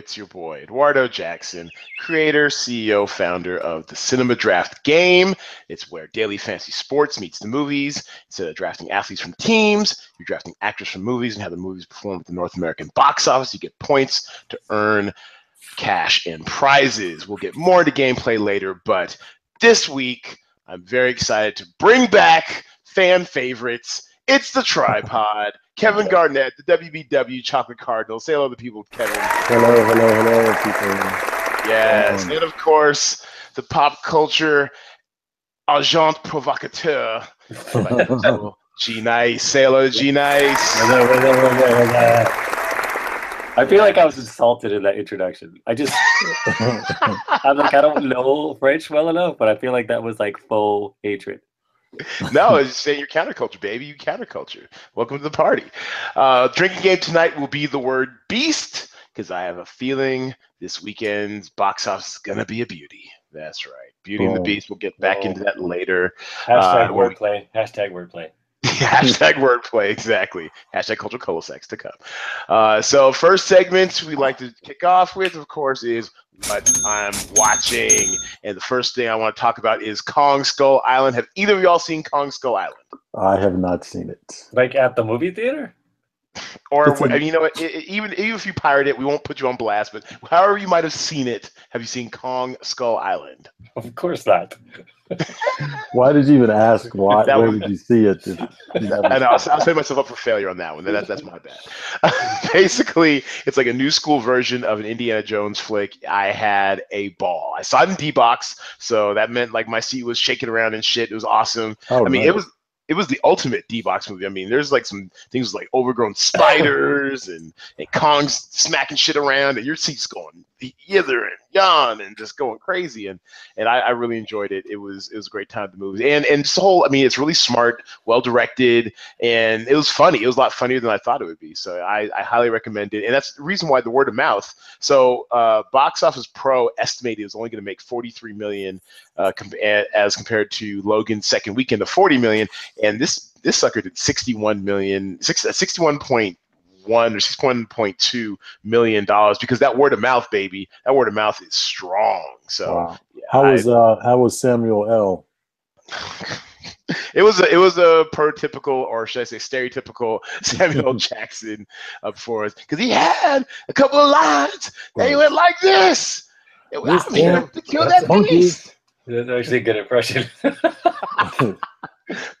It's your boy, Eduardo Jackson, creator, CEO, founder of the Cinema Draft Game. It's where daily fantasy sports meets the movies. Instead of uh, drafting athletes from teams, you're drafting actors from movies and how the movies perform at the North American box office. You get points to earn cash and prizes. We'll get more into gameplay later, but this week, I'm very excited to bring back fan favorites. It's the tripod. Kevin Garnett, the WBW Chocolate Cardinal. Say hello to people, Kevin. Hello, hello, hello, people. Yes, Um, and of course, the pop culture agent provocateur. G Nice. Say hello to G Nice. I feel like I was insulted in that introduction. I just, I'm like, I don't know French well enough, but I feel like that was like faux hatred. no, it's just saying your counterculture, baby. You counterculture. Welcome to the party. Uh, drinking game tonight will be the word beast because I have a feeling this weekend's box office is gonna be a beauty. That's right, Beauty and the Beast. We'll get back Boom. into that later. Hashtag Uh, wordplay. Hashtag wordplay. Hashtag wordplay, exactly. Hashtag cultural cul-de-sacs to come. Uh, so first segment we like to kick off with, of course, is what I'm watching. And the first thing I want to talk about is Kong Skull Island. Have either of y'all seen Kong Skull Island? I have not seen it. Like at the movie theater? Or It's a- you know, what, i- i- even even if you pirate it, we won't put you on blast. But however you might have seen it, have you seen Kong Skull Island? Of course not. Why did you even ask? Why? That Where was- did you see it? If I know. I was, I was setting myself up for failure on that one. That's that's my bad. Basically, it's like a new school version of an Indiana Jones flick. I had a ball. I saw it in D box, so that meant like my seat was shaking around and shit. It was awesome. Oh, I mean, nice. it was it was the ultimate D box movie. I mean, there's like some things like overgrown spiders and and Kong's smacking shit around, and your seat's going hither and yon and just going crazy. And and I, I really enjoyed it. It was it was a great time the movies. And and just whole, I mean, it's really smart, well directed, and it was funny. It was a lot funnier than I thought it would be. So I, I highly recommend it. And that's the reason why the word of mouth. So uh, Box Office Pro estimated was only going to make 43 million uh, com- as compared to Logan's second weekend of 40 million. And this this sucker did 61 million, six, uh, 61.1 or 61.2 million dollars because that word of mouth, baby, that word of mouth is strong. So Wow. yeah, How I- was uh how was Samuel L? it was a, it was a prototypical or should I say stereotypical Samuel Jackson uh, for us because he had a couple of lines that he went like this. It was, This I'm here to kill that monkey." beast. That's actually a good impression.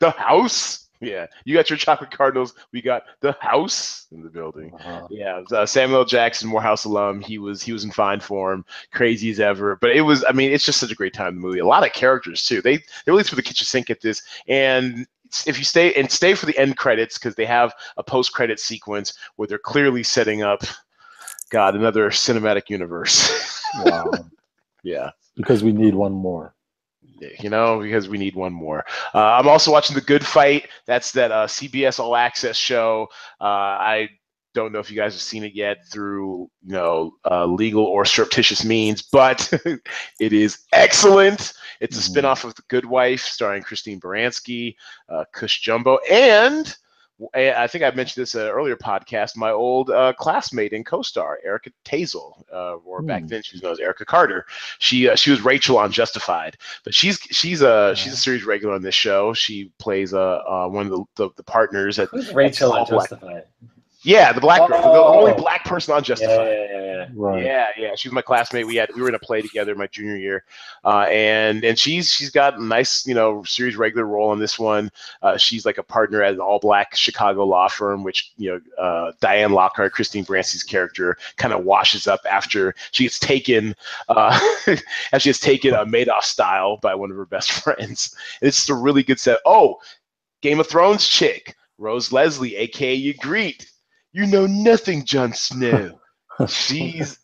The house. Yeah, you got your chocolate cardinals. We got the house in the building. Uh, Yeah, uh, Samuel Jackson, Morehouse alum. He was he was in fine form, crazy as ever. But it was, I mean, it's just such a great time in the movie. A lot of characters too. They they really threw the kitchen sink at this. And if you stay and stay for the end credits because they have a post credit sequence where they're clearly setting up, God, another cinematic universe. wow. yeah. because we need one more. You know, because we need one more. Uh, I'm also watching The Good Fight. That's that uh, CBS All Access show. Uh, I don't know if you guys have seen it yet through you know uh, legal or surreptitious means, but it is excellent. It's a Mhm. spinoff of The Good Wife, starring Christine Baranski, uh, Cush Jumbo, and I think I mentioned this in an earlier podcast. My old uh, classmate and co-star Erica Tazel, uh, or back Hmm. then she was known as Erica Carter. She uh, she was Rachel on Justified, but she's she's a she's a series regular on this show. She plays uh, uh one of the, the, the partners at Who's Rachel on black. Justified? yeah the black girl, the Oh. only black person on Yeah, Justified. yeah, yeah, yeah. Right. Yeah, yeah. She was my classmate. We had we were in a play together my junior year, uh, and and she's she's got a nice you know series regular role on this one. Uh, she's like a partner at an all black Chicago law firm, which you know uh, Diane Lockhart, Christine Baranski's character, kind of washes up after she gets taken, uh, as she gets taken uh, Madoff style by one of her best friends. And it's just a really good set. Oh, Game of Thrones chick, Rose Leslie, aka Ygritte. You know nothing, Jon Snow she's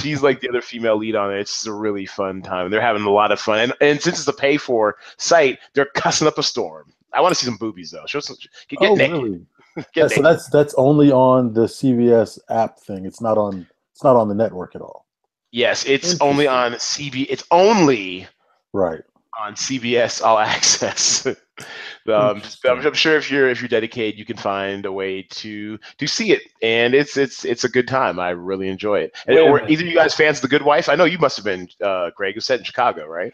she's like the other female lead on it. It's just a really fun time. They're having a lot of fun, and and since it's a pay for site, they're cussing up a storm. I want to see some boobies though. Show some. Get, get oh, naked. really? Get Yeah, so that's that's only on the CBS app thing. It's not on it's not on the network at all. yes, it's only on CB. It's only Right. on CBS All Access. Um, I'm, I'm sure if you're if you're dedicated, you can find a way to to see it, and it's it's it's a good time. I really enjoy it. And, or either you guys fans of The Good Wife? I know you must have been, uh, Greg. It was set in Chicago, right?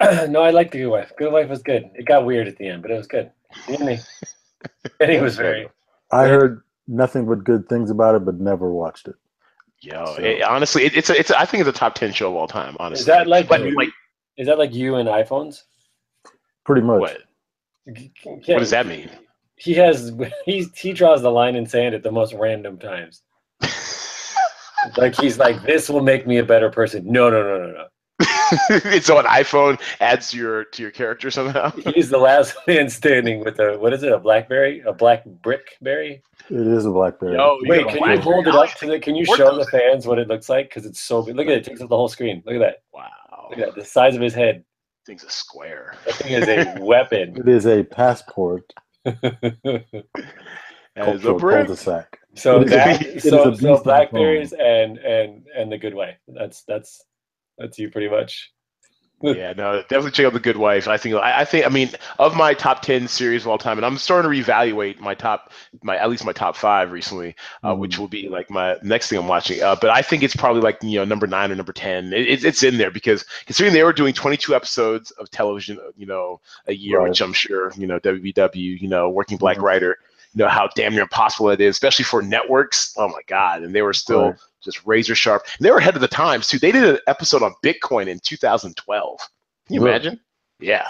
no, I like the Good Wife. Good Wife was good. It got weird at the end, but it was good. The ending, the ending was very. I heard nothing but good things about it, but never watched it. Yo, So- it- honestly, it, it's a, it's a, I think it's a top ten show of all time. Honestly, Is that like But, you- like Is that like you and iPhones? Pretty much. what? What does that mean? He has he he draws the line in sand at the most random times. Like he's like, this will make me a better person. No, no, no, no, no. it's on iPhone adds to your to your character somehow. He's the last man standing with a what is it? A BlackBerry? A black brickberry? It is a BlackBerry. Yo, you Wait, got a can you hold it up to the? Can you show the- the fans what it looks like? Because it's so big. Look at it. It takes up the whole screen. Look at that. Wow, Look at that. The size of his head. Thing's a square. That thing is a weapon. It is a passport. That is a Cultural brick. cul-de-sac. so It is a that beast- it is so, so blackberries and and and the good wife. That's that's that's you pretty much. Yeah, no, definitely check out the Good Wife. I think, I, I think, I mean, of my top ten series of all time, and I'm starting to reevaluate my top, my at least my top five recently, uh, Mm. which will be like my next thing I'm watching. Uh, but I think it's probably like you know number nine or number ten. It, it's it's in there because considering they were doing 22 episodes of television, you know, a year, Right. which I'm sure you know WBW, you know, working black Mhm. writer, know how damn near impossible it is, especially for networks. Oh my god, and they were still Right. just razor sharp. And they were ahead of the times too. They did an episode on Bitcoin in 2012. Can you Really? imagine? Yeah.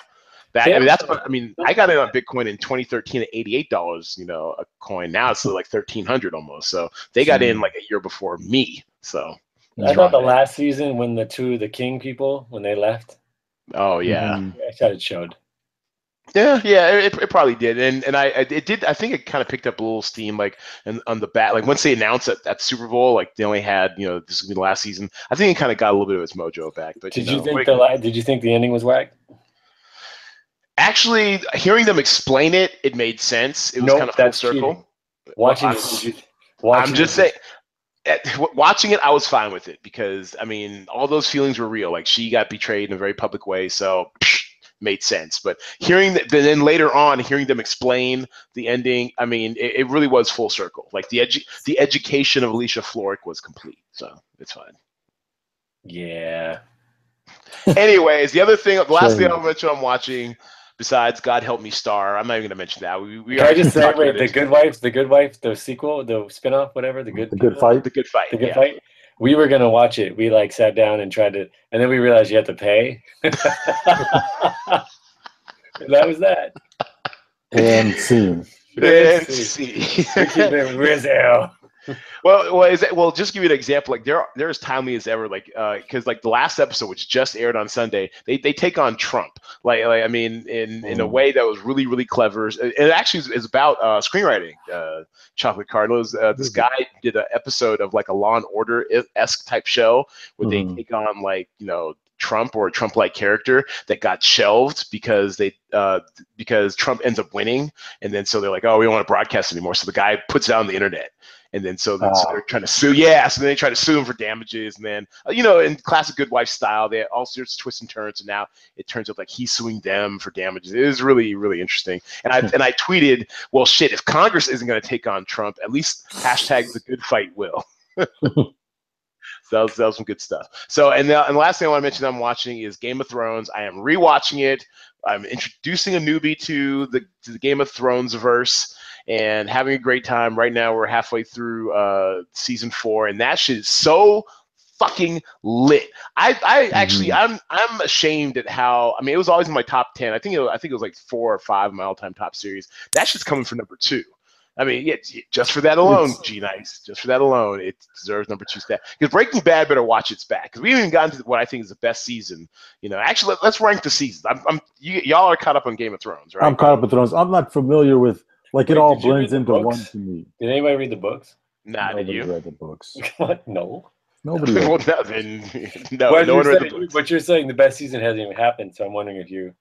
That, I mean, that's what I mean. I got in on Bitcoin in 2013 at $88, you know, a coin. Now it's like 1300 almost. So they got in Mm. like a year before me. So, I thought the Right. last season when the two the king people when they left, oh yeah, Mhm. I thought it showed. Yeah, yeah. It, it probably did, and and I it did. I think it kind of picked up a little steam, like and on the bat. Like once they announced at, at Super Bowl, like they only had you know this would be the last season. I think it kind of got a little bit of its mojo back. But Did you, you think like- the la- did you think the ending was whack? actually hearing them explain it, it made sense. It was Nope, kind of full circle. cheating. Watching I'm- it, watching I'm just saying. Watching it, I was fine with it because I mean, all those feelings were real. Like she got betrayed in a very public way, so psh, made sense. But hearing that, then later on, hearing them explain the ending, I mean, it, it really was full circle. Like the edu- the education of Alicia Florrick was complete, so it's fine. Yeah. Anyways, the other thing, the last Shame. thing I'll mention, I'm watching. Besides, God help me, Star. I'm not even gonna mention that. We, we Can I just say, wait, the. Good Wife, the Good Wife, the sequel, the spinoff, whatever, the good, The good fight. the good fight. the good yeah. fight. We were gonna watch it. We like sat down and tried to, and then we realized you had to pay. That was that. And scene. And See. see. We keep it Rizzo. Well, well, is it, well, just give you an example. Like there, they're as timely as ever. Like, because like the last episode, which just aired on Sunday, they, they take on Trump. Like, like I mean, in in a Mm. way that was really really clever. It actually is, about uh, screenwriting. Uh, Chocolate Cardinals. Uh, this Mhm. guy did an episode of like a Law and Order esque type show where Mhm. they take on like you know Trump or a Trump like character that got shelved because they uh, because Trump ends up winning, and then so they're like, oh, we don't want to broadcast anymore. So the guy puts it out on the internet. And then so, then, so Ah. they're trying to sue. Yeah, so then they try to sue him for damages. And then, uh, you know, in classic Good Wife style, they had all sorts of twists and turns. And now it turns out like he's suing them for damages. It is really, really interesting. And I and I tweeted, well, shit, if Congress isn't going to take on Trump, at least hashtag the good fight will. so that was, that was some good stuff. So, and the, and the last thing I want to mention I'm watching is Game of Thrones. I am rewatching it. I'm introducing a newbie to the, to the Game of Thrones verse and having a great time. Right now, we're halfway through uh, season four, and that shit is so fucking lit. I, I actually, I'm, I'm ashamed at how. I mean, it was always in my top ten. I think, it was, I think it was like four or five of my all-time top series. That shit's coming for number two. I mean, yeah, just for that alone, G Nice. Just for that alone, it deserves number two stat. Because Breaking Bad better watch its back. Because we haven't even gotten to what I think is the best season. You know, actually, let, us rank the seasons. I'm, I'm you, y'all are caught up on Game of Thrones, right? I'm caught up with Thrones. I'm not familiar with like it all did you read blends into books? one to me. Did anybody read the books? Nah, did you? read the books. What? No. Nobody. read well, them. no, then, no, But no you're one read the saying- books. But you're saying the best season hasn't even happened, so I'm wondering if you.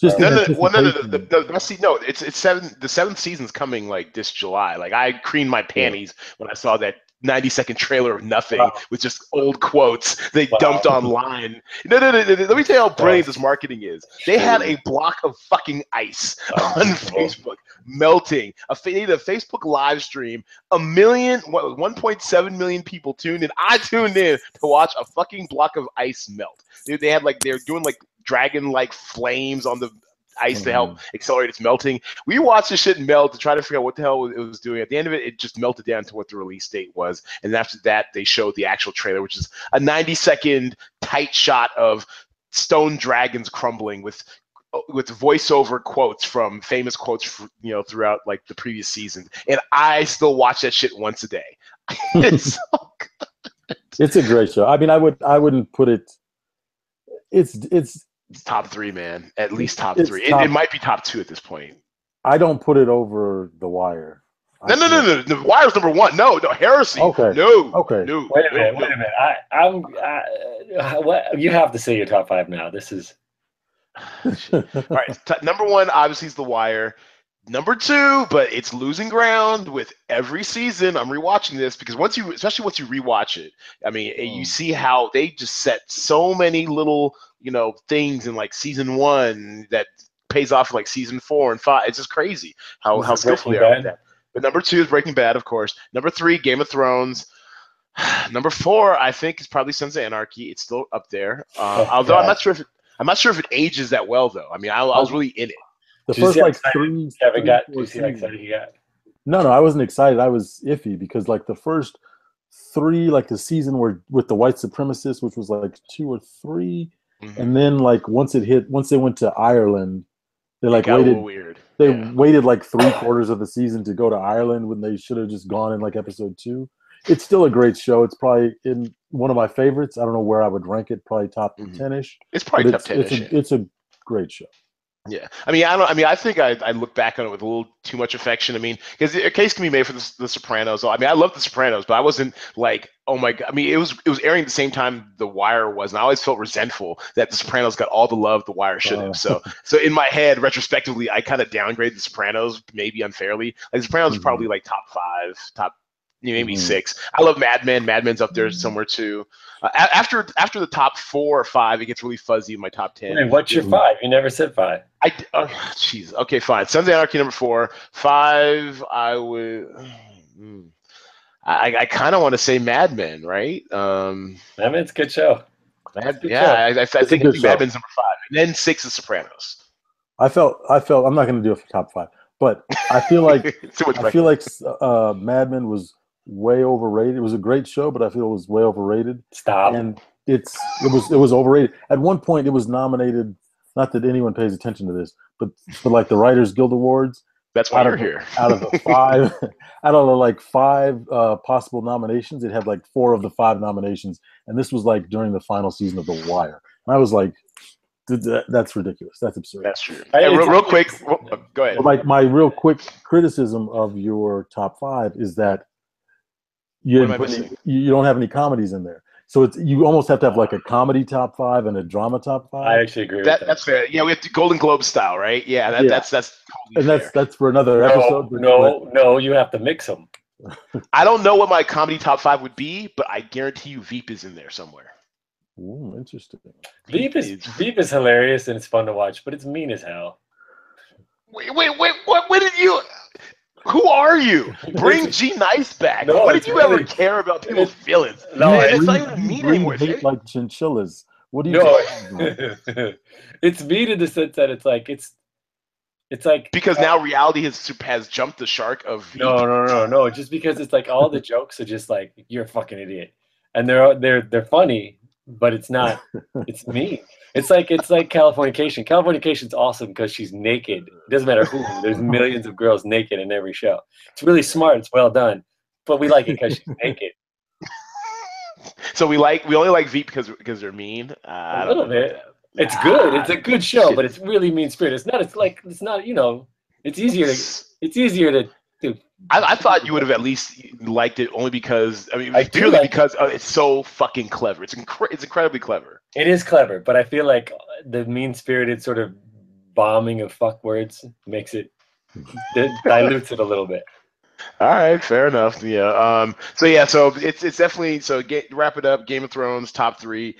Just uh, No, in no, well, no, no, the, anticipation. the, the best se- no, it's it's seven. The seventh season's coming like this July. Like I creamed my panties when I saw that 90 second trailer of nothing Wow. with just old quotes they Wow. dumped online. No, no, no, no, no. Let me tell you how brilliant this marketing is. They had a block of fucking ice on Facebook melting. A, they did a Facebook live stream. A million, 1.7 million people tuned in. I tuned in to watch a fucking block of ice melt. Dude, they had like they're doing like dragon like flames on the ice to help mm-hmm. accelerate its melting. We watched this shit melt to try to figure out what the hell it was doing. At the end of it, it just melted down to what the release date was. And after that, they showed the actual trailer, which is a 90 second tight shot of stone dragons crumbling with with voiceover quotes from famous quotes you know throughout like the previous season and i still watch that shit once a day it's so It's a great show. I mean, I would I wouldn't put it. It's it's It's top three, man. At least top three. It, top- it might be top two at this point. I don't put it over The Wire. No, no, no, no. The Wire's number one. No, no. Heresy. Okay. No. Okay. No. Wait a minute, no. wait a minute. I, I'm. I, uh, what you have to say your top five now. This is All right. T- number one, obviously, is The Wire. Number two, but it's losing ground with every season. I'm rewatching this because once you, especially once you rewatch it, I mean, eh, you Mm. see how they just set so many little, you know, things in like season one that pays off in, like season four and five. It's just crazy how how skillful they are with that. But number two is Breaking Bad, of course. Number three, Game of Thrones. number four, I think, is probably Sons of Anarchy. It's still up there. Uh, Oh, although I'm not sure if I'm not sure if it ages that well, though. I mean, I, I was really in it. the Did first like three. Kevin three, got. four Do you see how seasons- excited he got? No, no, I wasn't excited. I was iffy because like the first three, like the season where with the white supremacists, which was like two or three, Mhm. and then like once it hit, once they went to Ireland, they like got waited. little weird. They Yeah. waited like three quarters of the season to go to Ireland when they should have just gone in like episode two. It's still a great show. It's probably in one of my favorites. I don't know where I would rank it. Probably top Mhm. ten ish. It's probably top it's, ten. it's, a, it's a great show. Yeah, I mean, I don't. I mean, I think I, I look back on it with a little too much affection. I mean, because a case can be made for the, the Sopranos. I mean, I love the Sopranos, but I wasn't like, oh my god. I mean, it was it was airing at the same time The Wire was, and I always felt resentful that the Sopranos got all the love The Wire should have. Oh. So, so in my head, retrospectively, I kind of downgraded the Sopranos, maybe unfairly. Like the Sopranos is Mhm. probably like top five, top maybe Mhm. six. I love Mad Men. Mad Men's up there somewhere too. Uh, after after the top four or five, it gets really fuzzy in my top ten. Wait, what's your five? You never said five. I oh, jeez. okay, fine. Sons of Anarchy number four. Five. I would. hmm. I I kind of want to say Mad Men, right? Um, I mean, it's a good show. Mad, good yeah, I, I, I a think, I good think Mad. Men's number five, and then six is Sopranos. I felt. I felt. I'm not going to do it for top five, but I feel like Too much I feel like uh, Mad Men was way overrated. It was a great show, but I feel it was way overrated. Stop. And it's it was it was overrated. At one point, it was nominated. Not that anyone pays attention to this, but for like the Writers Guild Awards, That's why out you're of- here. out of the five, out of the like five uh, possible nominations, it had like four of the five nominations, and this was like during the final season of The Wire. And I was like, "Th- th- that's ridiculous. That's absurd. That's true. I- Hey, real, real quick. real- go ahead. Like my my real quick criticism of your top five is that you What am I any- missing? you you don't have any comedies in there. So it's you almost have to have like a comedy top five and a drama top five. I actually agree That, with that's fair. Yeah, we have to Golden Globe style, right? Yeah, that, Yeah. that's that's totally and that's fair. that's for another episode. No, no, no, you have to mix them. I don't know what my comedy top five would be, but I guarantee you Veep is in there somewhere. Ooh, interesting. Veep is Veep is hilarious and it's fun to watch, but it's mean as hell. Wait, wait, wait. What? What did you? Who are you? Bring G Nice back. No, what did it's you ever care about people's it's- feelings? No, Man, it's- it's not even mean anymore. hate It's- like chinchillas. What do you? No, about? it's mean in the sense that it's like it's it's like because uh, now reality has has jumped the shark of Veep. No, no, no, no. Just because it's like all the jokes are just like you're a fucking idiot, and they're they're they're funny, but it's not. It's mean. It's like it's like Californication. Californication's awesome because she's naked. It doesn't matter who. There's millions of girls naked in every show. It's really smart. It's well done, but we like it because she's naked. So we like we only like Veep because because they're mean. Uh, I A don't little bit. It's good. It's a good show, Shit. but it's really mean spirited. It's not. It's like it's not. You know. It's easier to. It's easier to. I, I thought you would have at least liked it only because I mean I purely like because uh, it's so fucking clever. It's incre- it's incredibly clever. It is clever, but I feel like the mean spirited sort of bombing of fuck words makes it di- dilutes it a little bit. All right, fair enough. Yeah. Um. So yeah. So it's it's definitely so. Get wrap it up. Game of Thrones top three,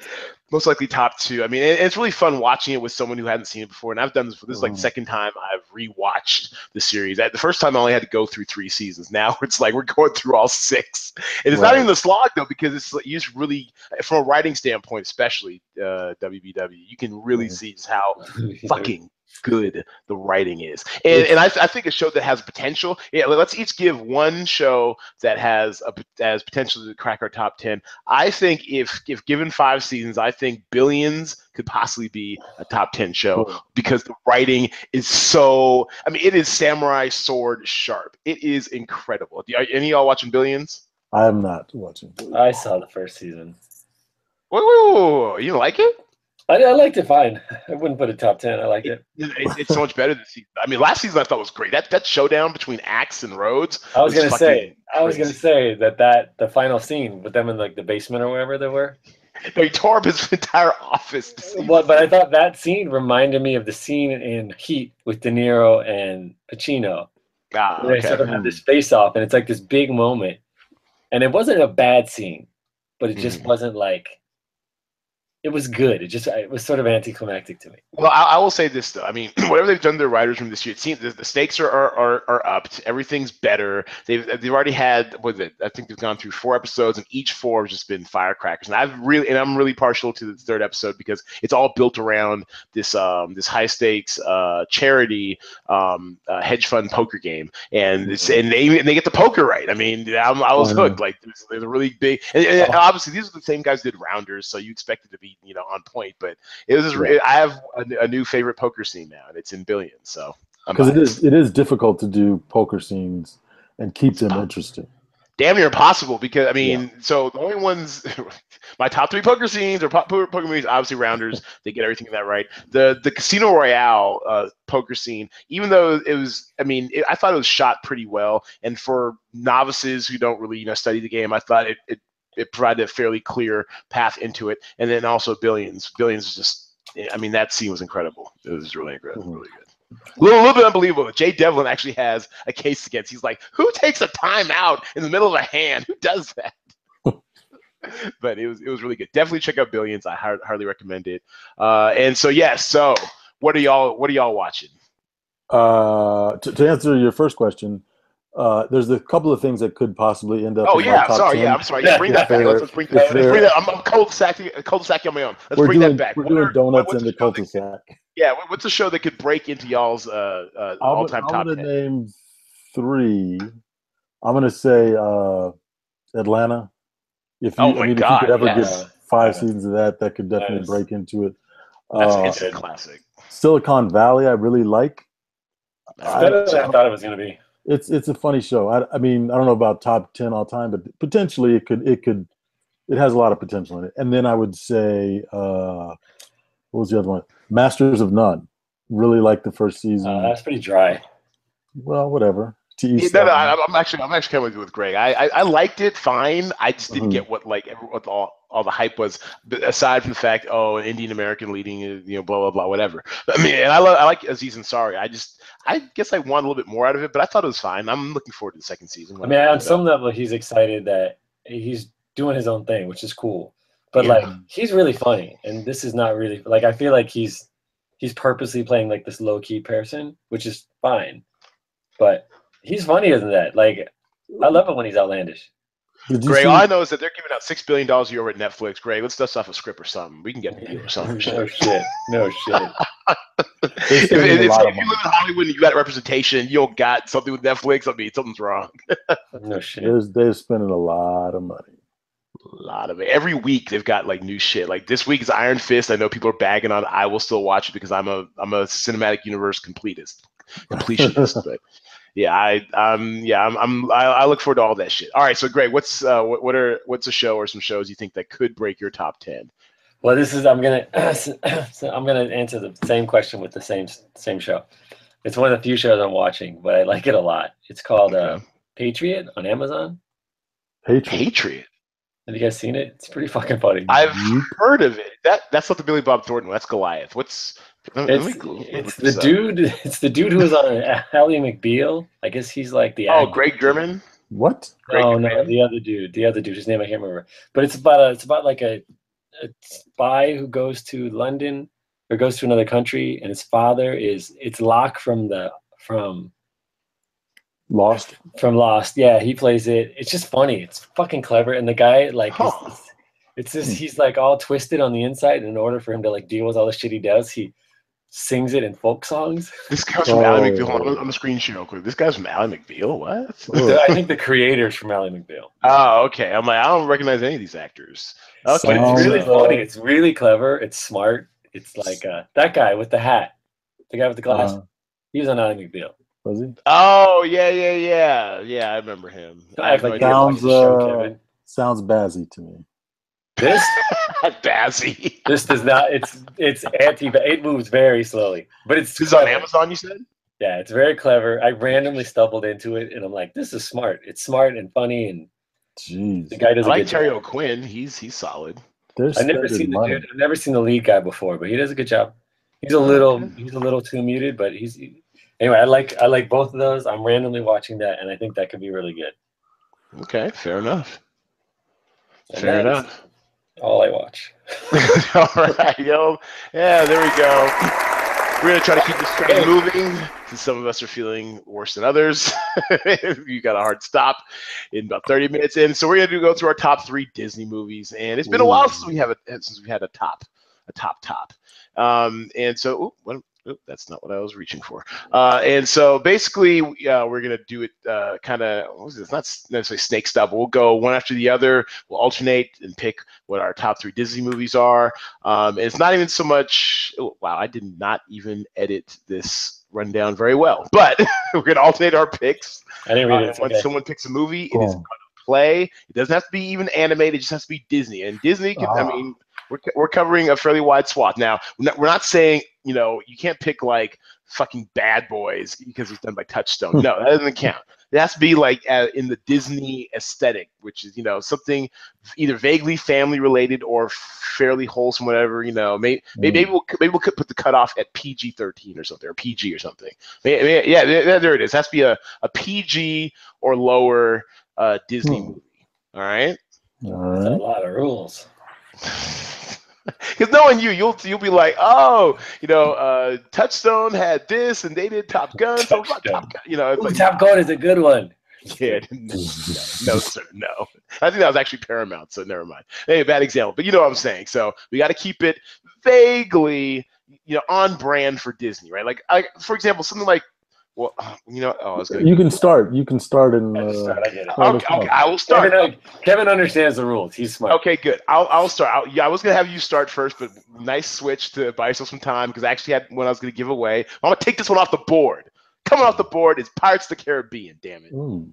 most likely top two. I mean, it, it's really fun watching it with someone who hadn't seen it before. And I've done this. This is like Mhm. second time I've rewatched the series. At the first time, I only had to go through three seasons. Now it's like we're going through all six. And it's not even the slog though, because it's like, you just really, from a writing standpoint, especially uh, WBW, you can really see just how fucking good the writing is. And, and I, I think a show that has potential. Yeah, let's each give one show that has a has potential to crack our top ten. I think if if given five seasons, I think Billions could possibly be a top ten show Cool. because the writing is so. I mean, it is samurai sword sharp. It is incredible. Are any of y'all watching Billions? I am not watching. I saw the first season. Wait, wait, wait, wait, wait. You like it? I, I liked it fine. I wouldn't put it top ten. I liked it. It- It's so much better this season. I mean, last season I thought was great. That that showdown between Axe and Rhodes. I was was gonna say. I was gonna say that that the final scene with them in like the basement or wherever they were. They tore up his entire office. Well, but I thought that scene reminded me of the scene in Heat with De Niro and Pacino. ah, where They sort of have this face off, and it's like this big moment. And it wasn't a bad scene, but it just Mhm. wasn't like. It was good. It just it was sort of anticlimactic to me. Well, I, I will say this though. I mean, whatever they've done to their writers room this year, it seems the, the stakes are, are are are upped. Everything's better. They've they've already had what is it? I think they've gone through four episodes, and each four has just been firecrackers. And I've really and I'm really partial to the third episode because it's all built around this um this high stakes uh charity um uh, hedge fund poker game, and it's and they and they get the poker right. I mean, I'm, I was hooked. Like there's, there's a really big and, and obviously these are the same guys who did Rounders, so you expect it to be you know on point, but it was I have a, a new favorite poker scene now, and it's in Billions. So Because it is it is difficult to do poker scenes and keep them tough. interesting. damn near impossible because I mean, so the only ones, my top three poker scenes or po- poker, movies, obviously Rounders. they get everything in that right. The the Casino Royale uh, poker scene, even though it was, I mean, it, I thought it was shot pretty well, and for novices who don't really you know study the game, I thought it. it it provided a fairly clear path into it, and then also Billions. Billions is just, I mean, that scene was incredible. It was really incredible, Mhm. really good. A little, little bit unbelievable. Jay Devlin actually has a case against. He's like, who takes a timeout in the middle of a hand? Who does that? but it was it was really good. Definitely check out Billions. I hard, hardly recommend it. Uh, and so yes, so what are y'all what are y'all watching? Uh, to, to answer your first question, uh, there's a couple of things that could possibly end up. Oh in my yeah, top sorry, 10. yeah, I'm sorry. Yeah, bring that back. Let's, let's bring that. If Let's bring that. I'm, I'm cold sacking cold sacking on my own. Let's we're bring doing that back. we're What doing are- donuts what's in the show that- cul-de-sac. Yeah, what's a show that could break into y'all's uh, uh, I'm, all time I'm top gonna ten? name three. I'm gonna say uh, Atlanta. If you, Oh I my mean, God, if you could ever yes. get five Yeah. seasons of that, that could definitely Yes. break into it. That's Uh, an instant classic. Silicon Valley, I really like. It's I- better than I thought it was gonna be. It's it's a funny show. I, I mean, I don't know about top ten all time, but potentially it could it could it has a lot of potential in it. And then I would say uh, what was the other one? Masters of None. Really like the first season. Uh, that's pretty dry. well, whatever. To Yeah, each no, no, I, I'm actually, I'm actually coming with you with Greg. I, I, I liked it fine. I just didn't Mhm. get what like every- what all, all the hype was. Aside from the fact, oh, an Indian American leading, uh, you know, blah blah blah, whatever. I mean, and I, lo- I like Aziz Ansari. I just, I guess I want a little bit more out of it, but I thought it was fine. I'm looking forward to the second season. I mean, on some level, he's excited that he's doing his own thing, which is cool. But Yeah. like, he's really funny, and this is not really like. I feel like he's he's purposely playing like this low key person, which is fine. But he's funnier than that. Like, I love it when he's outlandish. Did Greg, see- all I know is that they're giving out six billion dollars a year over at Netflix. Greg, let's dust off a script or something. We can get a deal or something. no shit. No shit. if, They're if, if, lot if you live in Hollywood and you got representation, you don't got something with Netflix. I mean, something's wrong. No shit. There's, they're spending a lot of money. A lot of it. Every week they've got like new shit. Like this week is Iron Fist. I know people are bagging on. I will still watch it because I'm a I'm a cinematic universe completist, completionist. but yeah, I um yeah I'm, I'm I, I look forward to all that shit. All right, so Greg, what's uh what, what are what's a show or some shows you think that could break your top ten? Well, this is I'm gonna so I'm gonna answer the same question with the same same show. It's one of the few shows I'm watching, but I like it a lot. It's called uh, Patriot on Amazon. Patriot. Patriot. Have you guys seen it? It's pretty fucking funny. I've Mhm. heard of it. That that's not the Billy Bob Thornton. That's Goliath. What's Let me- let me It's, go- look it's the this up. dude. It's the dude who was on Ally McBeal. I guess he's like the. Oh, actor. Greg Germann. What? Greg No, no, the other dude. The other dude. His name I can't remember. But it's about a. It's about like a, a spy who goes to London or goes to another country, and his father is. It's Locke from the from Lost. from Lost. Yeah, he plays it. It's just funny. It's fucking clever, and the guy like. is- it's just hmm. he's like all twisted on the inside. And in order for him to like deal with all the shit he does, he sings it in folk songs. This guy's from Ally Oh. McBeal. Hold on, I'm, I'm screen share real quick. This guy's from Ally McBeal. What? I think the creators from Ally McBeal. Oh, okay. I'm like, I don't recognize any of these actors. Okay. But it's really Sounds, funny. It's really clever. It's smart. It's like uh, that guy with the hat, the guy with the glass. Uh, he was on Ally McBeal. was he? Oh, yeah, yeah, yeah. Yeah, I remember him. I act like no you're Sounds, show, uh, Kevin. Sounds bazzy to me. This idea. Bazzy. this does not. It's it's anti. It moves very slowly, but it's This is on. Amazon, you said? Yeah, it's very clever. I randomly stumbled into it, and I'm like, this is smart. It's smart and funny, and Jeez. the guy I does a like Terry job. O'Quinn. He's he's solid. They're I've never spending seen the money. dude. I've never seen the lead guy before, but he does a good job. He's a little he's a little too muted, but he's anyway. I like I like both of those. I'm randomly watching that, and I think that could be really good. Okay, fair enough. And Fair enough. All I watch. All right, yo. Yeah, there we go. We're gonna try to keep this train moving. Since some of us are feeling worse than others, you got a hard stop in about 30 minutes in. So we're gonna go through our top three Disney movies, and it's been a while since we have a since we had a top, a top top. Um, and so, ooh, what, ooh, that's not what I was reaching for. Uh, and so basically, uh, we're gonna do it uh, kind of. It's not necessarily snake style, but we'll go one after the other. We'll alternate and pick what our top three Disney movies are. Um, and it's not even so much. oh, wow, I did not even edit this rundown very well. But we're gonna alternate our picks. I didn't Uh, read it. when Okay. someone picks a movie, it is going to play. It doesn't have to be even animated. It just has to be Disney. And Disney, can, I Ah. mean, we're, we're covering a fairly wide swath. Now, we're not, we're not saying, you know, you can't pick like fucking Bad Boys because it's done by Touchstone. No, that doesn't count. It has to be like uh, in the Disney aesthetic, which is, you know, something either vaguely family related or fairly wholesome, whatever, you know, maybe, maybe, maybe we'll, maybe we'll put the cutoff at PG 13 or something, or PG or something. May- may- Yeah, yeah, there it is. It has to be a, a PG or lower uh, Disney Hmm. movie. All right. All That's a lot of rules. Because knowing you, you'll you'll be like, oh, you know, uh, Touchstone had this, and they did Top Gun, so. Top Gun. You know, Ooh, like, Top Gun is a good one. yeah, no, no, sir, no. I think that was actually Paramount, so never mind. Hey, bad example, but you know what I'm saying. So we got to keep it vaguely, you know, on brand for Disney, right? Like, I, for example, something like, well, uh, you know, oh, I was gonna. You can start. You can start in. I Uh, start, I get it. Oh, Okay, okay, I will start. Kevin, Kevin understands the rules. He's smart. Okay, good. I'll, I'll start. I'll, yeah, I was gonna have you start first, but nice switch to buy yourself some time because I actually had one I was gonna give away. I'm gonna take this one off the board. Coming off the board is Pirates of the Caribbean. Damn it. mm.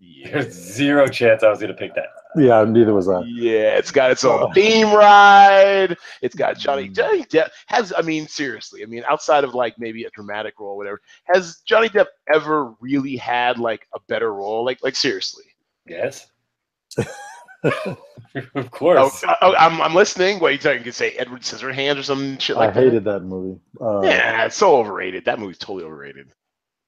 Yeah. There's zero chance I was going to pick that. Yeah, neither was I. Yeah, it's got its own theme ride. It's got Johnny. Johnny Depp has. I mean, seriously. I mean, outside of like maybe a dramatic role, or whatever, has Johnny Depp ever really had like a better role? Like, like seriously. Yes. of Oh, course. oh, I'm, I'm listening. What are you talking? You could say Edward Scissorhands or some shit like I hated that movie. Uh. Yeah, it's so overrated. That movie's totally overrated.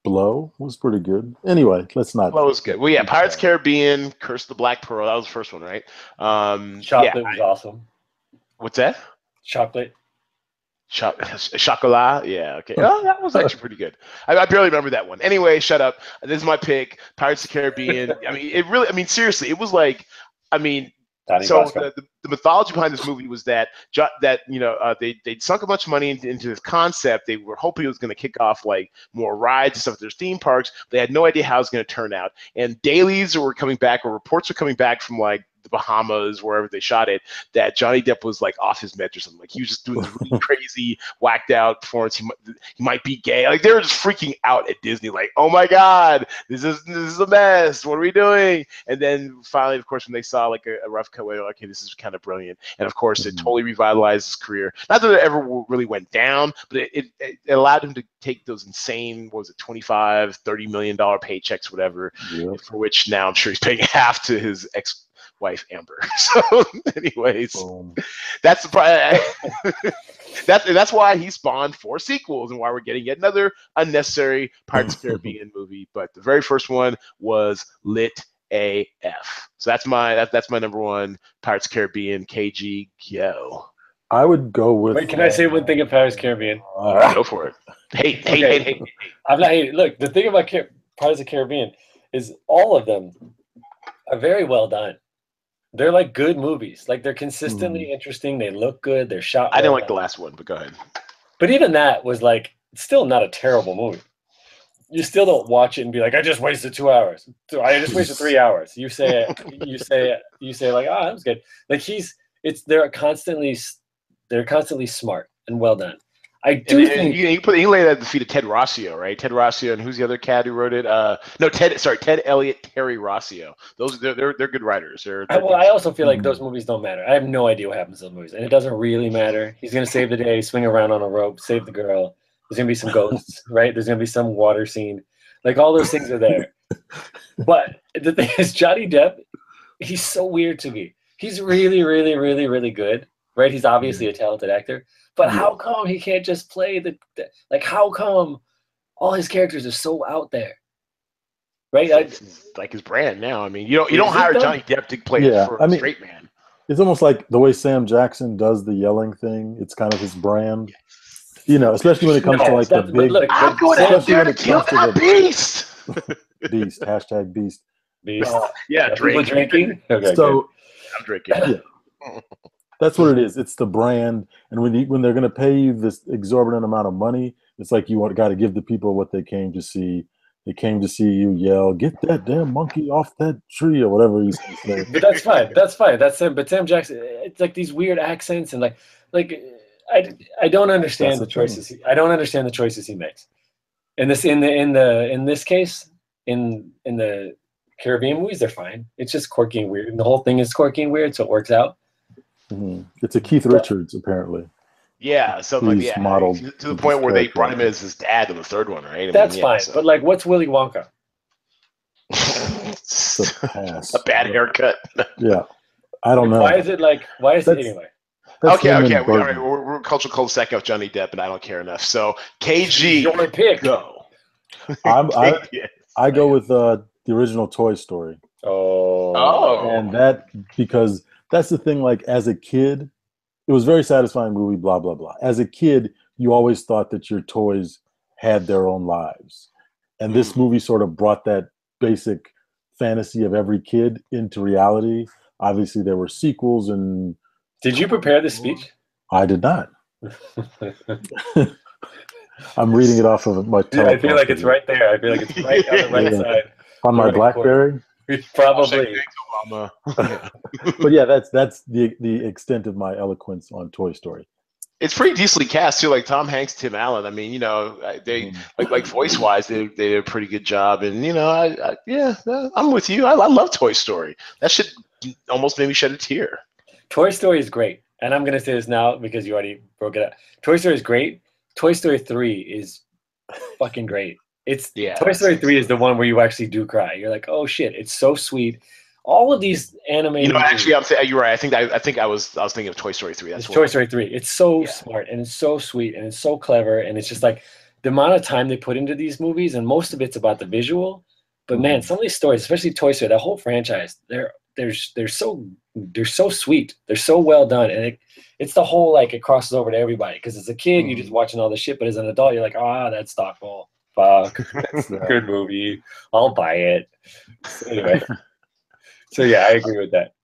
Blow was pretty good. Anyway, let's not. Well, it was good. Well, yeah, Pirates of Caribbean, Curse of the Black Pearl. That was the first one, right? Um, Chocolate yeah. was awesome. What's that? Chocolate. Cho- Chocolat? Yeah, okay. Oh, that was actually pretty good. I, I barely remember that one. Anyway, shut up. This is my pick. Pirates of the Caribbean. I mean, it really, I mean, seriously, it was like, I mean, Donnie so the, the, the mythology behind this movie was that that you know uh, they they sunk a bunch of money into, into this concept. They were hoping it was going to kick off like more rides and stuff at their theme parks. They had no idea how it was going to turn out. And dailies were coming back, or reports were coming back from like the Bahamas, wherever they shot it, that Johnny Depp was like off his meds or something. Like he was just doing this really crazy, whacked out performance. He might, he might be gay. Like they were just freaking out at Disney. Like, oh my god, this is this is a mess. What are we doing? And then finally, of course, when they saw like a, a rough cut, they're like, okay, this is kind of brilliant. And of course, it Mhm. totally revitalized his career. Not that it ever really went down, but it, it, it allowed him to take those insane, what was it, 25, 30 million dollar paychecks, whatever, Yeah. for which now I'm sure he's paying half to his ex wife Amber. So, anyways, Boom. that's the pri- That's that's why he spawned four sequels and why we're getting yet another unnecessary Pirates of Caribbean movie. But the very first one was lit AF. So that's my that, that's my number one Pirates of Caribbean KG Go. I would go with. Wait, can I say one thing of Pirates Caribbean? Uh, Go for it. Hate, hate, Okay. hate, hate. I'm not hating. Look, the thing about Car- Pirates of Caribbean is all of them are very well done. They're like good movies. Like they're consistently hmm. interesting. They look good. They're shot. I didn't like the last one, but go ahead. But even that was like still not a terrible movie. You still don't watch it and be like, I just wasted two hours. I just wasted three hours. You say it. You say it. You say like, oh, that was good. Like he's. It's they're constantly. They're constantly smart and well done. I do And, think. you, you put you lay that at the feet of Ted Rossio, right? Ted Rossio and who's the other cat who wrote it? Uh, no, Ted. Sorry, Ted Elliott, Terry Rossio. Those they're they're, they're good writers. They're, I, well, I also feel like those movies don't matter. I have no idea what happens to those movies, and it doesn't really matter. He's gonna save the day, swing around on a rope, save the girl. There's gonna be some ghosts, right? There's gonna be some water scene, like all those things are there. But the thing is, Johnny Depp, he's so weird to me. He's really, really, really, really good, right? He's obviously a talented actor, but how come he can't just play the, the like? How come all his characters are so out there, right? I, it's like his brand now. I mean, you don't you don't hire? Johnny Depp to play Yeah, for I a mean- straight man. it's almost like the way Sam Jackson does the yelling thing. It's kind of his brand. You know, especially when it comes to like the big look, I'm going out especially there when to it kill comes to that the- beast. beast hashtag beast. Beast. Yeah, Are people Drake. drinking? Okay, so I'm drinking. That's what it is. It's the brand, and when you, when they're going to pay you this exorbitant amount of money, it's like you want got to give the people what they came to see. They came to see you yell, "Get that damn monkey off that tree!" or whatever he's going to say. but that's fine. That's fine. That's him. But Sam Jackson, it's like these weird accents and like, like I, I don't understand That's the choices. He, I don't understand the choices he makes. In this, in the, in the, in this case, in in the Caribbean movies, they're fine. It's just quirky and weird, and the whole thing is quirky and weird, so it works out. Mhm. It's a Keith Richards, apparently. Yeah, so like He's yeah, modeled to, to the point where they brought him as his dad in the third one, right? I mean, That's yeah, fine. so- But like, what's Willy Wonka? A pass. a bad haircut. Yeah, I don't know. Why is it like? Why is it anyway? That's okay, okay, we, all right, we're, we're cultural cul-de-sac of Johnny Depp, and I don't care enough. So KG, Your pick. go. I'm, I I go with uh, the original Toy Story. Oh. Oh. and that because that's the thing like as a kid it was a very satisfying movie blah blah blah as a kid you always thought that your toys had their own lives and this mm-hmm. movie sort of brought that basic fantasy of every kid into reality obviously there were sequels and Did you prepare the speech? i did not i'm reading it off of my I feel like it's right there. I feel like it's right on the right Yeah. side. on my blackberry Probably. Obama. but yeah that's that's the the extent of my eloquence on toy story It's pretty decently cast too, like Tom Hanks, Tim Allen. I mean, you know, they Mm. like like voice wise, they they did a pretty good job. And you know, I, I yeah, I'm with you. I, I love Toy Story. That should almost made me shed a tear. Toy Story is great. And I'm going to say this now because you already broke it up. Toy Story is great. Toy Story 3 is fucking great. It's Yeah. Toy Story 3 is the one where you actually do cry. You're like, oh shit, it's so sweet. All of these animated You know, actually, I'm th- you're right. I think I, I think I was I was thinking of Toy Story three. That's Toy Story 3. It's so Yeah. smart and it's so sweet and it's so clever and it's just like the amount of time they put into these movies and most of it's about the visual. But man, Mhm. some of these stories, especially Toy Story, that whole franchise, they're they're they're so they're so sweet. They're so well done, and it, it's the whole like it crosses over to everybody. Because as a kid, you're just watching all this shit, but as an adult, you're like, ah, that's thoughtful. Fuck, that's a good movie. I'll buy it. So anyway, so yeah, I agree with that.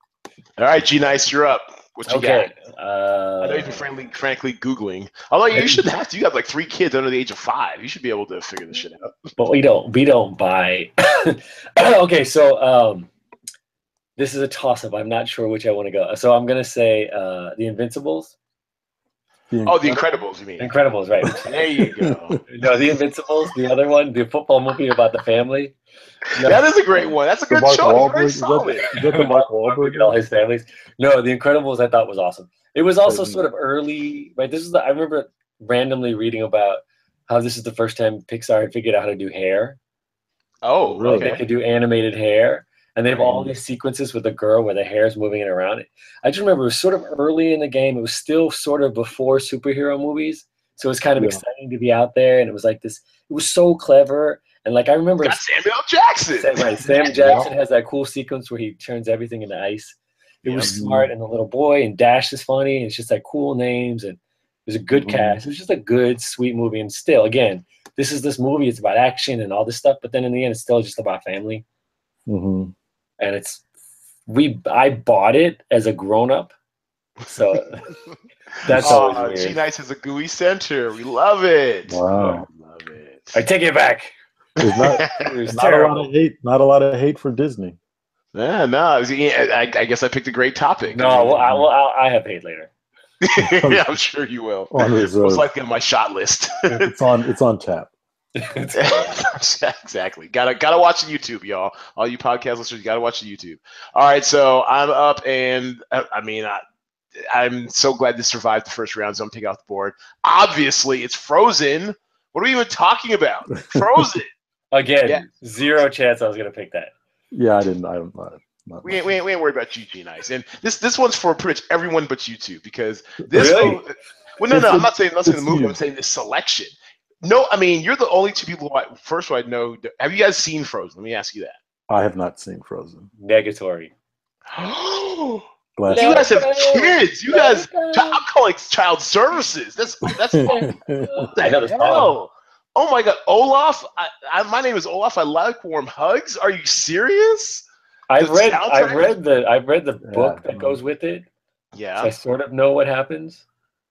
All right, G Nice, you're up. What you Okay, got? uh, I know you've been frankly, frankly googling. Although you shouldn't have to. You have like three kids under the age of five. You should be able to figure this shit out. but we don't we don't buy okay so um this is a toss up i'm not sure which i want to go so i'm gonna say uh the invincibles Oh, The Incredibles. You mean? incredibles right There you go. no the invincibles the other one the football movie about the family no, that is a great one. That's a good Mark choice. Wahlberg, Very is that, solid. is that the Mark Wahlberg? and all his families no the incredibles i thought was awesome it was also Crazy. sort of early right this is the i remember randomly reading about how this is the first time pixar had figured out how to do hair Oh, Really? Like they could do animated hair. And they have all these sequences with the girl where the hair is moving it around. I just remember it was sort of early in the game. It was still sort of before superhero movies, so it was kind of Yeah. exciting to be out there. And it was like this. It was so clever. And like I remember, Got Samuel Jackson. Sam, right, Sam Jackson has that cool sequence where he turns everything into ice. It was Yeah. smart, and the little boy and Dash is funny, and it's just like cool names, and it was a good Mhm. cast. It was just a good, sweet movie. And still, again, this is this movie. It's about action and all this stuff, but then in the end, it's still just about family. hmm And it's we. I bought it as a grown up, so that's oh, always G weird. Nice is a gooey center. We love it. Wow. Love it. I take it back. There's not, It was not a lot of hate. Not a lot of hate for Disney. yeah, no. I, I, I guess I picked a great topic. No, well, I, well, I, I have hate later. yeah, I'm sure you will. On reserve. Most likely on my shot list. It's on. It's on tap. exactly. Gotta gotta watch the YouTube, y'all. All you podcast listeners, you gotta watch the YouTube. All right, so I'm up, and uh, I mean, I, I'm so glad this survived the first round, so I'm taking off the board. Obviously, it's Frozen. What are we even talking about? Frozen. Again, Yeah. zero chance I was gonna pick that. Yeah, I didn't. I don't. I, not we, ain't, we, ain't, we ain't worried about GG Nice, and this this one's for pretty much everyone but you two because this. Really? Well, no, It's no, a- I'm not saying I'm not saying the it's movie. you. I'm saying this selection. No, I mean you're the only two people. Who I, first of all, I know. Have you guys seen Frozen? Let me ask you that. I have not seen Frozen. Negatory. you guys have kids. You guys, I'm calling child services. That's that's what the I know hell. Oh my god, Olaf! I, I, my name is Olaf. I like warm hugs. Are you serious? I've The read. I've read the. I've read the book Yeah. that goes with it. So Yeah. I sort of know what happens.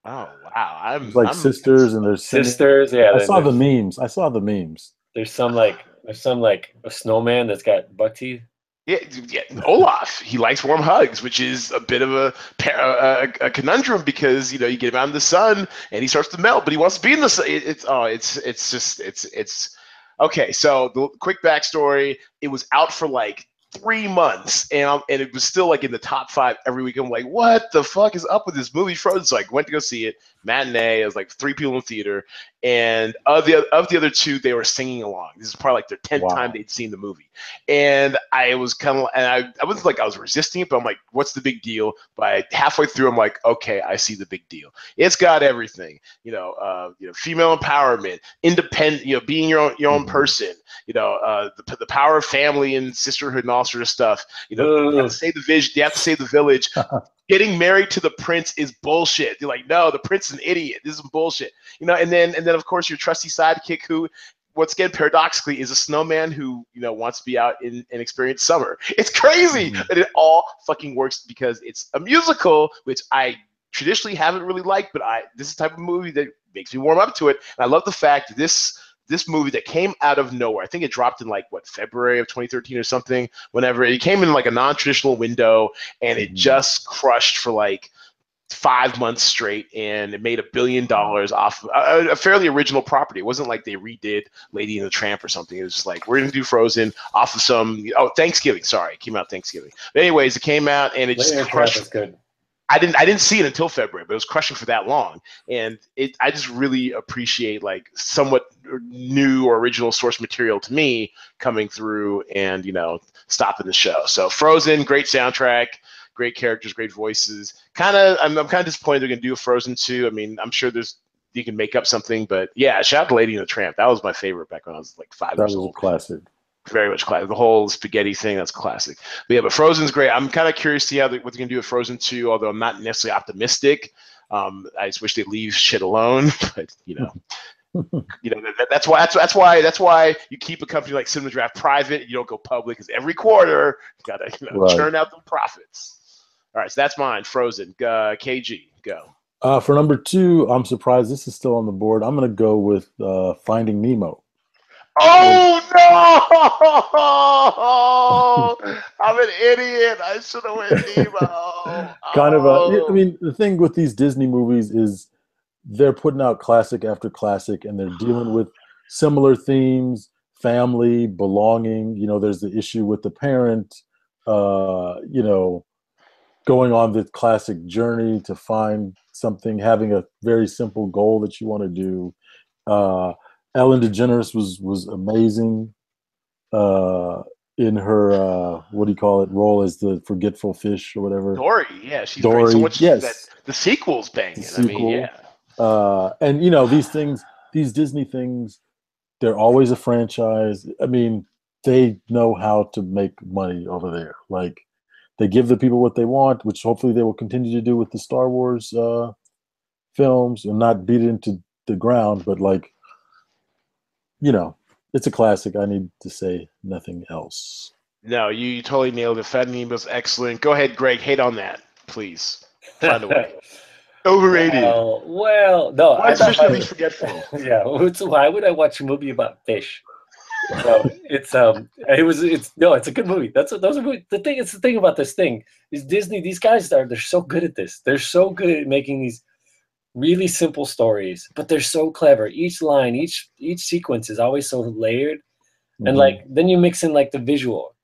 Oh wow. I'm It's like I'm, sisters and there's singing. Sisters. Yeah. I then saw the memes. I saw the memes. there's some like there's some like a snowman that's got buck teeth. Yeah, yeah, Olaf. He likes warm hugs, which is a bit of a, uh, a, a conundrum because you know you get him out in the sun and he starts to melt, but he wants to be in the sun. It, it's oh, it's it's just it's it's okay. So the quick backstory: it was out for like three months, and I'm, and it was still like in the top five every week. I'm like, what the fuck is up with this movie? Frozen. So I went to go see it matinee. It was like three people in theater, and of the of the other two, they were singing along. This is probably like their tenth Wow. time they'd seen the movie and I was kind of, and I, I wasn't like I was resisting it, but I'm like, what's the big deal? But halfway through, I'm like, okay, I see the big deal. It's got everything, you know, uh, you know, female empowerment, independent, you know, being your own, your own Mhm. person, you know, uh, the, the power of family and sisterhood and all sort of stuff. You know, you have Ugh. to save the vision, you have to save the village. Getting married to the prince is bullshit. You're like, no, the prince is an idiot. This is bullshit. You know, and then and then of course your trusty sidekick who once again, paradoxically, is a snowman who you know wants to be out in and experience summer. It's crazy, Mhm. and it all fucking works because it's a musical, which I traditionally haven't really liked, but I this is the type of movie that makes me warm up to it. And I love the fact that this this movie that came out of nowhere. I think it dropped in like what February of 2013 or something. Whenever it came in like a non-traditional window, and it Mhm. just crushed for like five months straight and it made a billion mm-hmm. dollars off a, a fairly original property. It wasn't like they redid Lady and the Tramp or something. It was just like we're gonna do Frozen off of some oh Thanksgiving. Sorry, it came out Thanksgiving. But anyways, it came out and it just Lady and crushed. good. I didn't I didn't see it until February, but it was crushing for that long. And it I just really appreciate like somewhat new or original source material to me coming through and you know stopping the show. So Frozen, great soundtrack, great characters, great voices. Kind of I'm I'm kind of disappointed they're gonna do a Frozen 2. I mean, I'm sure there's you can make up something, but yeah, shout out to Lady and the Tramp. That was my favorite back when I was like five That years was a old classic. Very much classic. The whole spaghetti thing, that's classic. But yeah, but Frozen's great. I'm kind of curious to see how they, what they're gonna do with Frozen 2, although I'm not necessarily optimistic. Um, I just wish they'd leave shit alone. But you know, you know that, that's why that's, that's why that's why you keep a company like Cinema Draft private. You don't go public because every quarter you gotta you know, Right. churn out the profits. All right, so that's mine. Frozen. Uh, KG, go. Uh, for number two, I'm surprised this is still on the board. I'm going to go with uh, Finding Nemo. Oh no! I'm an idiot. I should have went Nemo. kind of Oh. a, I mean, the thing with these Disney movies is they're putting out classic after classic and they're dealing with similar themes family, belonging. You know, there's the issue with the parent, uh, you know, going on the classic journey to find something, having a very simple goal that you want to do. Uh, Ellen DeGeneres was was amazing. Uh, in her uh, what do you call it role as the forgetful fish or whatever. Dory, yeah, she's Dory. So much yes. that the sequel's banging. The I mean, yeah. Uh, and you know these things, these Disney things, they're always a franchise. I mean, they know how to make money over there. Like they give the people what they want, which hopefully they will continue to do with the Star Wars uh, films and not beat it into the ground. But like, you know, it's a classic. I need to say nothing else. No, you, you totally nailed it. Finding Nemo's excellent. Go ahead, Greg. Hate on that, please. Find a way. Overrated. Well, well, no. Why I is thought fish my- least forgetful? yeah, what's- why would I watch a movie about fish? So it's um, it was it's no, it's a good movie. That's what those are movie- the thing. It's the thing about this thing is Disney. These guys are they're so good at this. They're so good at making these really simple stories, but they're so clever. Each line, each each sequence is always so layered, and Mhm. like then you mix in like the visual.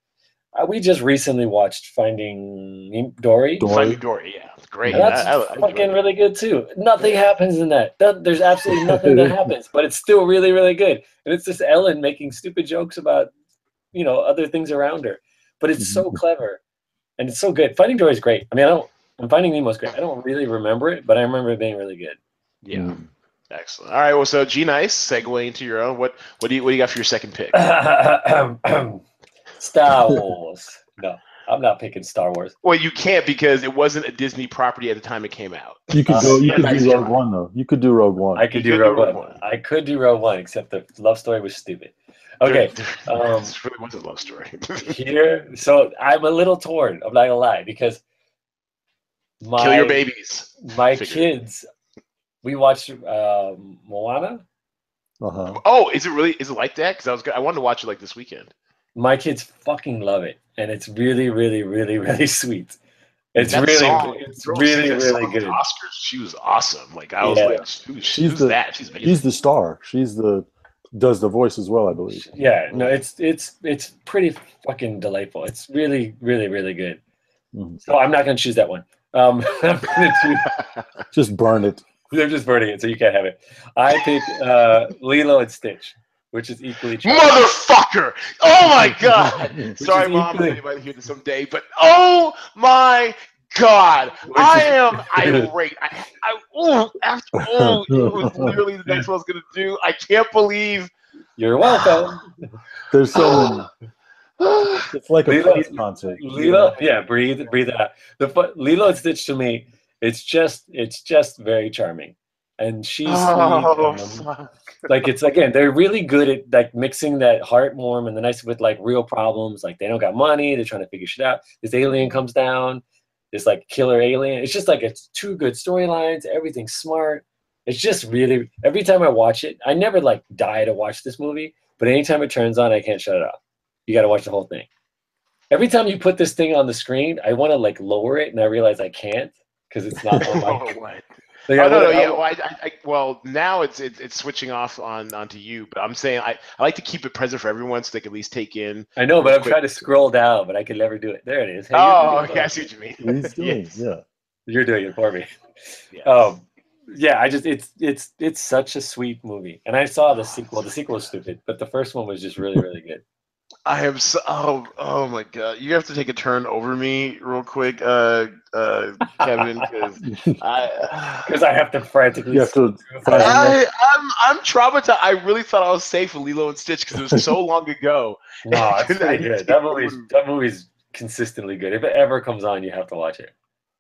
Uh, we just recently watched Finding Dory. Dory. Finding Dory, yeah. Great. And that's I- I- I fucking really good too. Nothing happens in that. That- There's absolutely nothing that happens, but it's still really, really good. And it's just Ellen making stupid jokes about, you know, other things around her. But it's so clever, and it's so good. Finding Dory is great. I mean, I don't. And Finding Nemo's great. I don't really remember it, but I remember it being really good. Yeah. Mm. Excellent. All right. Well, so G Nice, segue into your own. What what do you what do you got for your second pick? Star Wars. No, I'm not picking Star Wars. well, you can't because it wasn't a Disney property at the time it came out. You could Uh, go. You could nice do Rogue try. One though. You could do Rogue One. I could You do could do Rogue Rogue One. One. I could do Rogue One, except the love story was stupid. Okay. There- there- um, this really was a love story. here so i'm a little torn i'm not gonna lie because my Kill your babies. my Figure. kids we watched um moana uh-huh. Oh, is it really? Is it like that? Because I was, go- I wanted to watch it like this weekend. my kids fucking love it and it's really really really really sweet it's That really song, it's really really good Oscars, she was awesome. Like I was Yeah. like, who's, She's the- that? She's amazing. She's the star. She's the does the voice as well, I believe. yeah no it's it's it's pretty fucking delightful it's really really really good Mhm. so i'm not gonna choose that one um i'm gonna choose Just burn it. they're just burning it so you can't have it i pick uh lilo and stitch which is equally charming. Motherfucker! Oh my god! Sorry, mom. equally- You might hear this someday, but oh my god! Which I is- am irate. I, I, ooh, after, all, it was literally the next one I was gonna do. I can't believe. You're welcome. There's so many. It's like a Lilo- concert. Lilo, yeah, breathe, breathe it out. The fu- Lilo and Stitch to me, it's just, it's just very charming, and she's Oh, sweet, um, like it's again, they're really good at like mixing that heartwarm and the nice with like real problems. Like they don't got money, they're trying to figure shit out. This alien comes down, this like killer alien. It's just like it's two good storylines. Everything's smart. It's just really every time I watch it, I never like die to watch this movie, but anytime it turns on, I can't shut it off. You got to watch the whole thing. Every time you put this thing on the screen, I want to like lower it, and I realize I can't because it's not on Oh, my. what? Like, I oh, no, no, wanna- yeah. Well, I, I, I, well, now it's, it's it's switching off on onto you, but I'm saying I, I like to keep it present for everyone so they can at least take in. I know, but I'm quick- trying to scroll down, but I can never do it. There it is. Hey, Oh, okay, I see what you mean. He's doing, Yes. yeah. You're doing it for me. Yes. Um, yeah, I just it's it's it's such a sweet movie, and I saw the sequel. The sequel was stupid, but the first one was just really really good. I am so oh oh my god! You have to take a turn over me real quick, uh, uh, Kevin, because I, Because I have to frantically. You have to I I'm I'm traumatized. I really thought I was safe with Lilo and Stitch because it was so long ago. no, it's I pretty good. That take movie's that movie's consistently good. If it ever comes on, you have to watch it.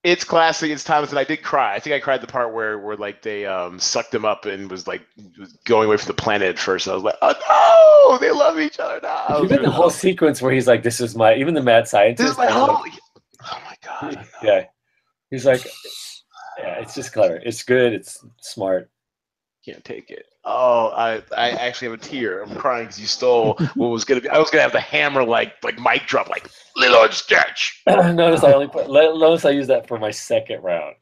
It's classic. It's timeless, and I did cry. I think I cried the part where where like they um sucked him up and was like was going away from the planet at first. And I was like, oh no, they love each other now. Even the whole sequence where he's like, "This is my," even the mad scientist. This is my is like- Oh my god. Yeah, he's like, yeah, it's just clever. It's good. It's smart. Can't take it. Oh, I I actually have a tear. I'm crying because you stole what was gonna be. I was gonna have the hammer like like mic drop like Lilo and Stitch. notice I only put. Notice I use that for my second round.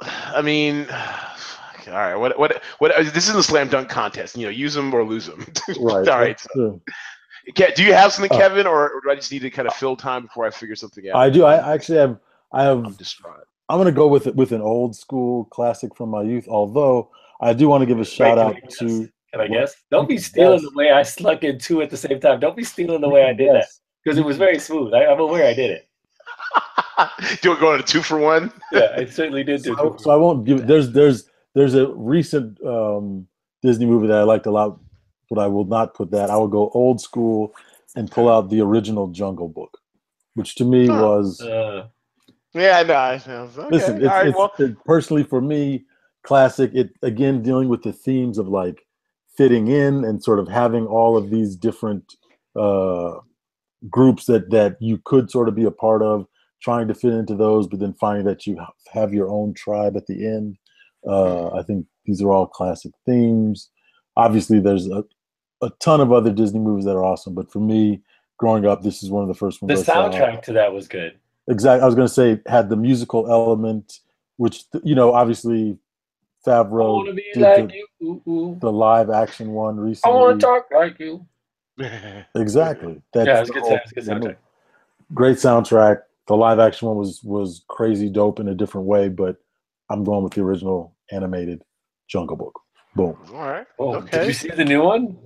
I mean, all right. What what what? Uh, this is a slam dunk contest. You know, use them or lose them. Right. all right. So, Do you have something, Oh. Kevin, or, do I just need to kind of fill time before I figure something out? I do. I actually have. I I'm have. distraught. I'm gonna go with it with an old school classic from my youth. Although I do want to give a shout Wait, out to. Can I guess. Don't be stealing the way I sluck in two at the same time. Don't be stealing the way I did that because it was very smooth. I, I'm aware I did it. Do it going to two for one? Yeah, I certainly did do So, so I won't give. There's there's there's a recent um, Disney movie that I liked a lot, but I will not put that. I will go old school and pull out the original Jungle Book, which to me Huh. was Uh, Yeah, no. I, I was- okay. listen. It's, All right, it's well, it- personally for me classic. It again dealing with the themes of like fitting in and sort of having all of these different uh, groups that that you could sort of be a part of, trying to fit into those, but then finding that you have your own tribe at the end. Uh, I think these are all classic themes. Obviously, there's a, a ton of other Disney movies that are awesome, but for me, growing up, this is one of the first ones. the soundtrack to that was good. Exactly. I was going to say had the musical element, which you know, obviously, Favreau want be did like the, you. Ooh, ooh. the live action one recently. I recently. want to talk like you. Exactly. That's yeah, it was good. sound- good soundtrack. Great soundtrack. The live action one was was crazy dope in a different way, but I'm going with the original animated Jungle Book. Boom. all right. Oh, okay. Did you see the new one?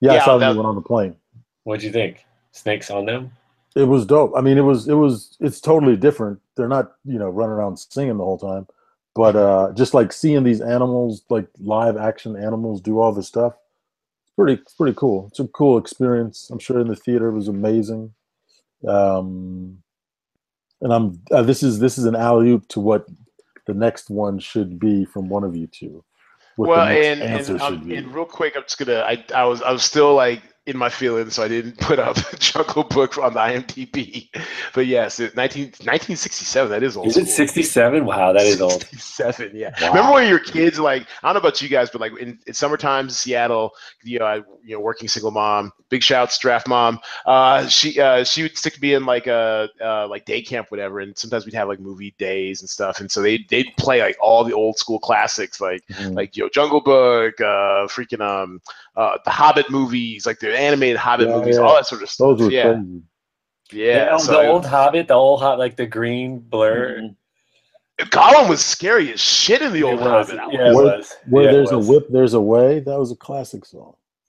Yeah, Yeah, I saw that- new one on the plane. What'd you think? Snakes on them? It was dope. I mean, it was it was it's totally different. They're not you know running around singing the whole time, but uh, just like seeing these animals, like live action animals, do all this stuff. It's pretty it's pretty cool. It's a cool experience. I'm sure in the theater it was amazing. Um, and I'm uh, this is this is an alley oop to what the next one should be from one of you two. Well, and and, um, and real quick, I'm just gonna. I I was I was still like in my feelings, so I didn't put up Jungle Book on the IMDb. But yes, it, 19, 1967. That is old. Is it 67? Wow, that is old. 67, yeah. Wow. Remember when your kids like I don't know about you guys, but like in, in summertime Seattle, you know, I, you know, working single mom, big shouts, draft mom. Uh, she uh, she would stick me in like a uh, like day camp, whatever, and sometimes we'd have like movie days and stuff, and so they they'd play like all the old school classics, like Mhm. like you know Jungle Book, uh, freaking um, uh, the Hobbit movies, like the animated Hobbit Yeah, movies, yeah. all that sort of stuff. Those were yeah, crazy. yeah. the, so the old Hobbit, the old Hobbit, like the green blur. Mhm. Gollum was scary as shit in the old was, Hobbit. Yeah, it Where- Where Yeah, it there's a whip, there's a way. That was a classic song.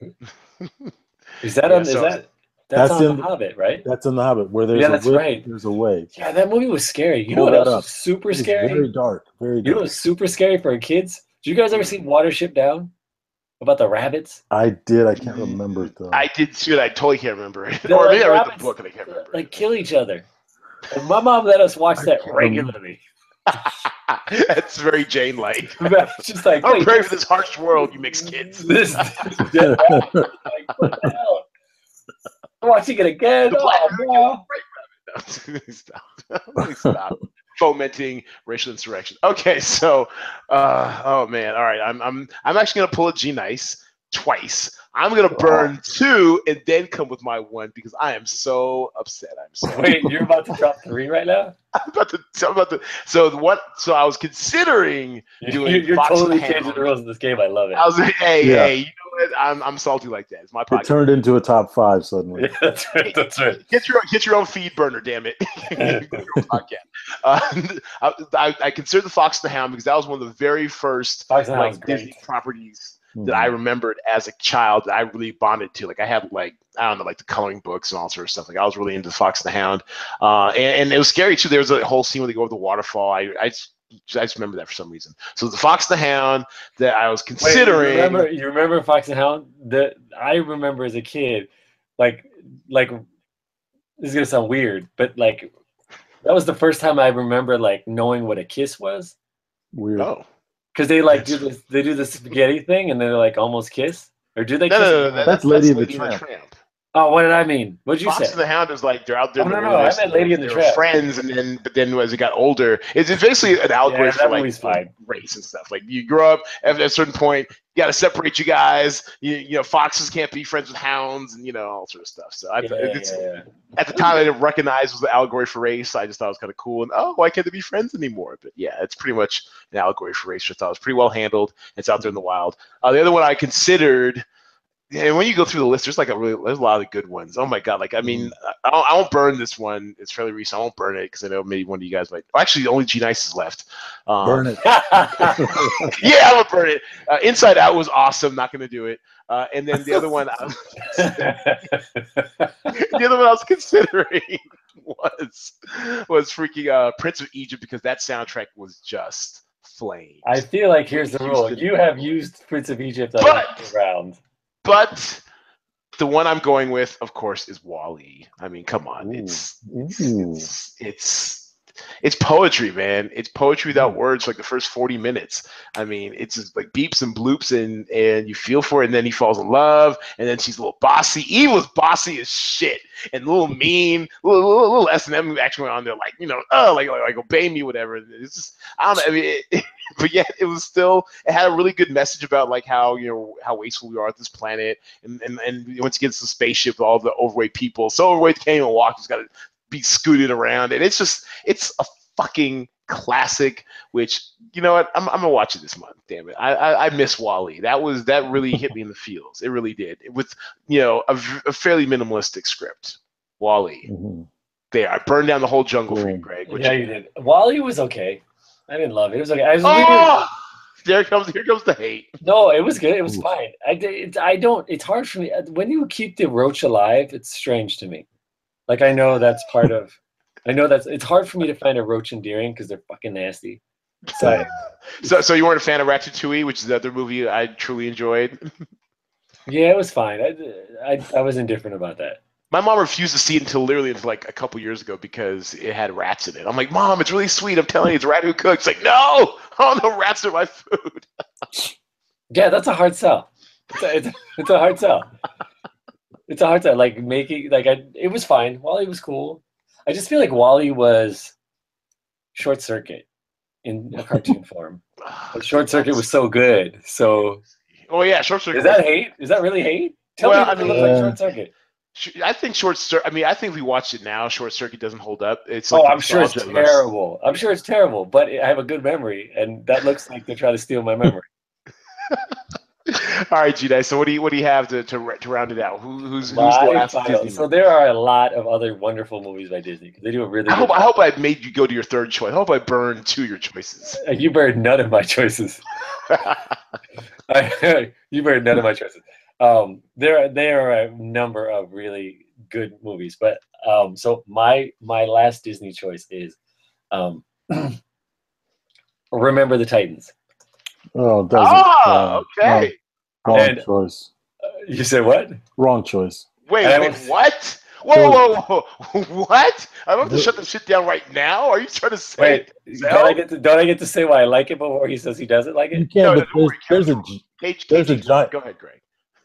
Is that Yeah, on? Is that that's, That's on in- the Hobbit, right? That's in the Hobbit. Where there's Yeah, a that's whip, right. there's a way. Yeah, that movie was scary. You know Pull what else that was super It's scary? Very dark. Very You know dark. what's super scary for kids? Did you guys ever see Watership Down? About the rabbits? I did. I can't remember it though. I did too, and I totally can't remember it. The or maybe I read the book and I can't remember. Like it. kill each other. And my mom let us watch I that regularly. That's very Jane like. It's just like, I'm wait, ready for this harsh world, you mix kids. This, this. Like, what the hell? I'm watching it again. The black Oh, no. stop. stop. Fomenting racial insurrection. Okay, so uh, oh man, all right. I'm I'm I'm actually gonna pull a G nice twice. I'm gonna burn two and then come with my one because I am so upset. I'm so Wait, you're about to drop three right now? I'm about to I'm about to so what so I was considering Doing You're, you're totally changing the rules of this game. I love it. I was like, hey, Yeah. hey, you know what? I'm I'm salty like that. It's my it turned into a top five suddenly. Yeah, that's right. That's right. Get your get your own feed burner, damn it. Your own podcast. Uh, I, I, I consider the Fox and the Hound because that was one of the very first Fox and the Hound's great. Disney properties Mhm. that I remembered as a child that I really bonded to. Like I had like I don't know, like the coloring books and all sort of stuff. Like I was really into Fox and the Hound, uh, and, and it was scary too. There was a whole scene where they go over the waterfall. I I just, I just remember that for some reason. So the Fox and the Hound that I was Wait, considering. you remember? You remember Fox and Hound? That I remember as a kid, like like this is gonna sound weird, but like that was the first time I remember like knowing what a kiss was. Weird. oh Because they like do this, they do the spaghetti thing, and they're like almost kiss, or do they? no, kiss no, no, at no, all? That's Lady and the Tramp. Oh, what did I mean? What did you say? Fox say? and the Hound is like they're out there. Oh, in no, no, I meant Lady and the Tramp. Friends, and then but then as it got older, it's, it's basically an allegory Yeah, for like fine. race and stuff. Like you grow up at a certain point, you got to separate you guys. You, you know, foxes can't be friends with hounds, and you know all sort of stuff. So I, Yeah, it's, yeah, at the time I didn't recognize it was the allegory for race. I just thought it was kind of cool, and oh, why can't they be friends anymore? But yeah, it's pretty much an allegory for race. I thought it was pretty well handled. It's out there in the wild. Uh, the other one I considered yeah, and when you go through the list, there's like a really there's a lot of good ones. Oh my god! Like I mean, I, don't, I won't burn this one. It's fairly recent. I won't burn it because I know maybe one of you guys might. oh, Actually, only G Nice is left. Um, Burn it. yeah, I'm gonna burn it. Uh, Inside Out was awesome. Not gonna do it. Uh, and then the other one, I was- the other one I was considering was was freaking uh, Prince of Egypt because that soundtrack was just flame. I feel like here's the rule: you have used Prince of Egypt on But- round. But the one I'm going with, of course, is WALL-E. I mean, come on, it's Ooh. it's it's it's poetry, man. It's poetry without mm. words. Like the first forty minutes, I mean, it's just like beeps and bloops, and and you feel for it. And then he falls in love, and then she's a little bossy. Eve was bossy as shit, and a little mean, little little, little S and M action went on there, like you know, oh, like like, like obey me, whatever. It's just I don't know. I mean, it, but yet it was still it had a really good message about like how you know how wasteful we are at this planet, and and and once he gets the spaceship, with all the overweight people, so overweight can't even walk. He's got to be scooted around, and it's just it's a fucking classic. Which you know what, I'm I'm gonna watch it this month. Damn it, I I, I miss WALL-E. That was that really hit me in the feels. It really did. With you know a fairly minimalistic script. WALL-E, Mhm. there. I burned down the whole jungle for you, Greg. What Yeah, you- you did. WALL-E was okay. I didn't love it. It was okay. I was really- Oh, there comes here comes the hate. No, it was good. It was Ooh. fine. I, d- it's, I don't. It's hard for me when you keep the roach alive. It's strange to me. Like I know that's part of. I know that's. It's hard for me to find a roach endearing because they're fucking nasty. So So, so you weren't a fan of Ratatouille, which is the other movie I truly enjoyed. yeah, it was fine. I, I, I was indifferent about that. My mom refused to see it until literally until like a couple years ago because it had rats in it. I'm like, Mom, it's really sweet. I'm telling you, it's a rat who cooks. Like, no, oh no, rats are my food. Yeah, that's a hard sell. It's a, it's, it's a hard sell. It's a hard sell. Like making like I. It was fine. WALL-E was cool. I just feel like WALL-E was short circuit in a cartoon form. Ah, but Short Circuit was so good. So Oh yeah, short circuit. is that hate? Is that really hate? Tell Well, me, I it doesn't mean- look like Short Circuit. I think short circuit. I mean, I think if we watched it now. Short circuit doesn't hold up. It's Oh, I'm sure it's nostalgia unless- terrible. I'm sure it's terrible, but I have a good memory, and that looks like they're trying to steal my memory. All right, G So what do you what do you have to to, to round it out? Who, who's who's the last final- Disney so there are a lot of other wonderful movies by Disney because they do a really. I good hope I hope I made you go to your third choice. I hope I burned two of your choices. Uh, You burned none of my choices. you burned none of my choices. Um, there, there are a number of really good movies, but um, so my my last Disney choice is um, Remember the Titans. Oh, doesn't. Uh, okay. No, wrong And- choice. Uh, you said what? Wrong choice. Wait, And wait, was- what? Whoa, whoa, whoa! What? I'm about to shut the shit down right now. Are you trying to say? Wait, Zell? don't I get to don't I get to say why I like it before he says he doesn't like it? You it? can't. No, but no, there's, don't worry, there's a. g- Cage, there's a giant- Go ahead, Greg.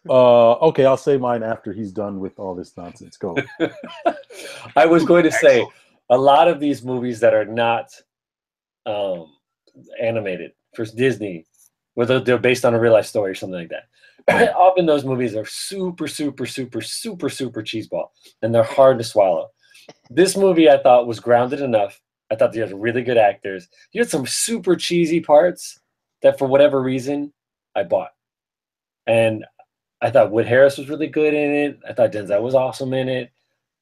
Uh, okay, I'll say mine after he's done with all this nonsense. Go. I was going to say a lot of these movies that are not um, animated for Disney, whether they're based on a real life story or something like that. Often those movies are super, super, super, super, super cheeseball, and they're hard to swallow. This movie I thought was grounded enough. I thought they had really good actors. You had some super cheesy parts that, for whatever reason, I bought, and I thought Wood Harris was really good in it. I thought Denzel was awesome in it.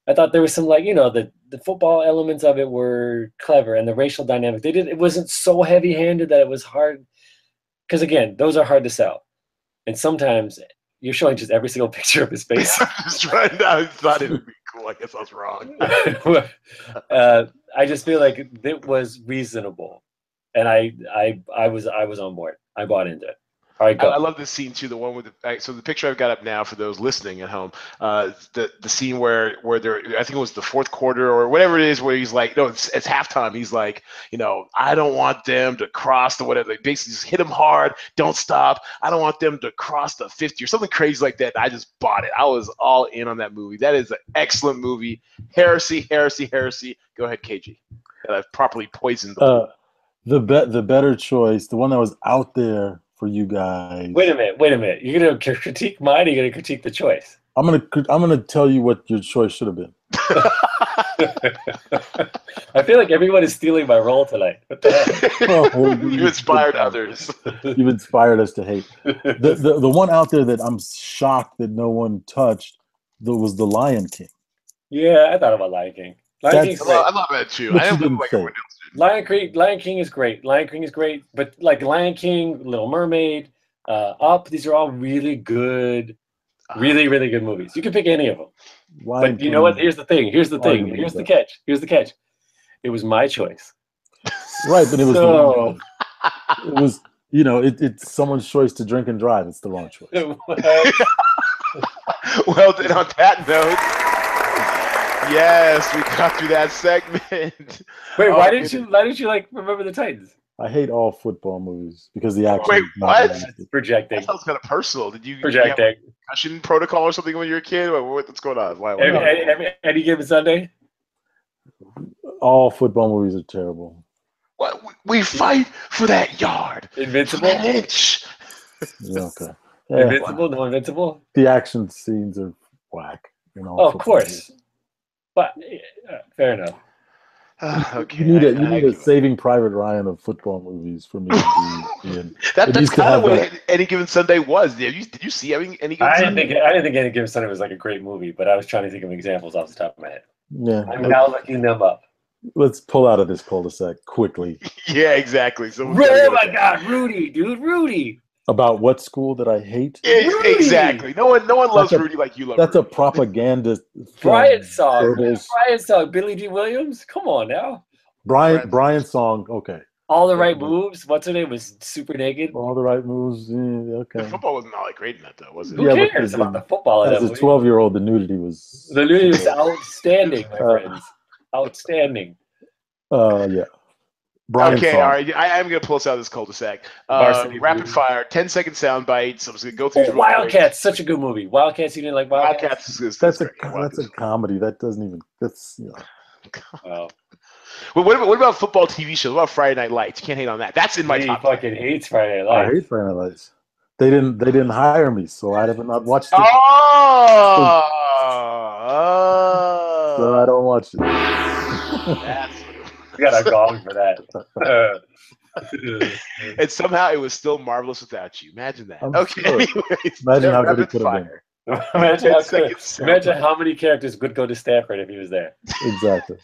I thought there was some like you know the the football elements of it were clever and the racial dynamic. They did it wasn't so heavy handed that it was hard because again those are hard to sell, and sometimes you're showing just every single picture of his face. I'm just trying. To, I thought it would be cool. I guess I was wrong. uh, I just feel like it was reasonable, and I I I was I was on board. I bought into it. All right, I, go. I love this scene too. The one with the I- so the picture I've got up now for those listening at home. Uh, the the scene where where they're I think it was the fourth quarter or whatever it is where he's like no it's, it's halftime. He's like you know I don't want them to cross the whatever. They basically just hit them hard. Don't stop. I don't want them to cross the fifty or something crazy like that. I just bought it. I was all in on that movie. That is an excellent movie. Heresy, heresy, heresy. Go ahead, KG. And I've properly poisoned. The Uh, the bet the better choice, the one that was out there for you guys. Wait a minute. Wait a minute. You're gonna critique mine. Or you're gonna critique the choice. I'm gonna I'm gonna tell you what your choice should have been. I feel like everyone is stealing my role tonight. What the heck? Oh, you inspired others. You've inspired us to hate. The, the the one out there that I'm shocked that no one touched that was the Lion King. yeah, I thought about Lion King. Lion That's- King's I love, I love that too. I you am didn't like everyone else did. Lion King, Lion King is great. Lion King is great, but like Lion King, Little Mermaid, uh, Up, these are all really good, really really good movies. You can pick any of them. Lion But you know what? Here's the thing. Here's the thing. Here's the so. catch. Here's the catch. It was my choice. right, but it was So- wrong- it was you know it, it's someone's choice to drink and drive. It's the wrong choice. well, then on that note, yes, we got through that segment. Wait, Oh, why didn't you? Why didn't you like remember the Titans? I hate all football movies because the action. Wait, is not what? realistic. Projecting, That sounds kind of personal. Did you, did you have a projecting. concussion protocol or something when you were a kid? What, what- what's going on? Why, why- Every, every, every, any given Sunday. All football movies are terrible. what, we fight for that yard, Invincible. that inch. Yeah, okay. Yeah, Invincible. No invincible. the action scenes are whack. You know, Oh, of football course. But uh, fair enough. Ah, okay, You need I- a you need give a. Saving Private Ryan of football movies for me to be in. That, that's needs kind of have what any given Sunday was. Did you, did you see any, any given I didn't think I didn't think any given Sunday was like a great movie, but I was trying to think of examples off the top of my head. Yeah, I'm now looking them up. let's pull out of this cul-de-sac quickly. Yeah, exactly. So Oh my God, Rudy, dude, Rudy. About what school that I hate? Rudy! exactly. No one, no one loves a- Rudy like you love. That's a Rudy. propaganda. film. Brian song. Goebbels. Brian song. Billy Dee Williams. Come on now. Brian Brian- Brian song. Okay, All the right moves. What's her name? Was super naked. all the right moves. yeah, The okay. football wasn't all that great in that though, was it? Who Yeah, but cares the- about the football? As a twelve-year-old, the nudity was. The nudity was outstanding, my Uh, friends. Outstanding. Uh, yeah. Brian okay, song. all right. I, I'm going to pull us out of this cul-de-sac. Uh, rapid Blues. fire, 10 second sound bites. I'm just going to go through. Oh, these real quick. Wildcats, such a good movie. Wildcats, you didn't like Wildcats? Wildcats is, is That's a that's a comedy. That doesn't even. That's you know, Oh, Well, what, about, what about football TV shows? What about Friday Night Lights? You can't hate on that. That's in my he top. fucking hates Friday Night Lights. I Lights. hate Friday Night Lights. They didn't they didn't hire me, so I have not watched it. Oh, So I oh. don't watch it. That's, We got a gong for that. and somehow it was still marvelous without you. Imagine that. I'm okay. sure. Anyways, Imagine how good it could have been. fire. imagine, how 10 second imagine how many characters would go to Stanford if he was there. Exactly.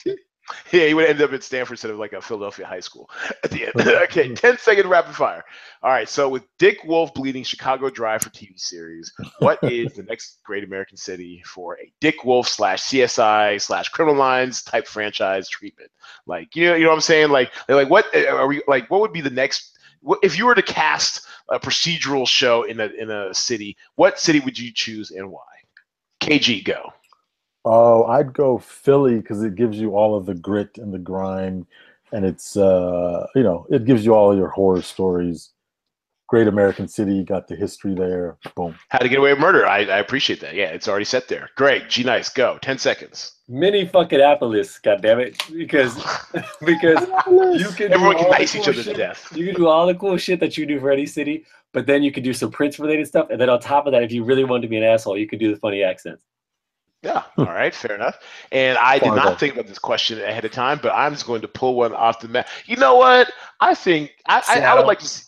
Yeah, he would end up at Stanford instead of like a Philadelphia high school at the end. okay, hmm. 10 second rapid fire. All right, so with Dick Wolf bleeding Chicago dry for TV series, what is the next great American city for a Dick Wolf slash CSI slash Criminal Minds type franchise treatment? Like, you know, you know what I'm saying? Like, like what eh, are we like? What would be the next? What, if you were to cast a procedural show in a in a city, what city would you choose and why? KG, go. Oh, I'd go Philly because it gives you all of the grit and the grime, and it's uh, you know it gives you all your horror stories. Great American City, got the history there. Boom. How to Get Away with Murder. I, I appreciate that. Yeah, it's already set there. Greg, G Nice, go. 10 seconds. Mini fucking Appolis, goddammit. Because because you can Everyone can all the nice each cool other to death. You can do all the cool shit that you do for any city, but then you can do some Prince related stuff, and then on top of that, if you really want to be an asshole, you can do the funny accents. Yeah, all right, fair enough. And I did not think about this question ahead of time, but I'm just going to pull one off the map. You know what? I think I, I, I would like to. See,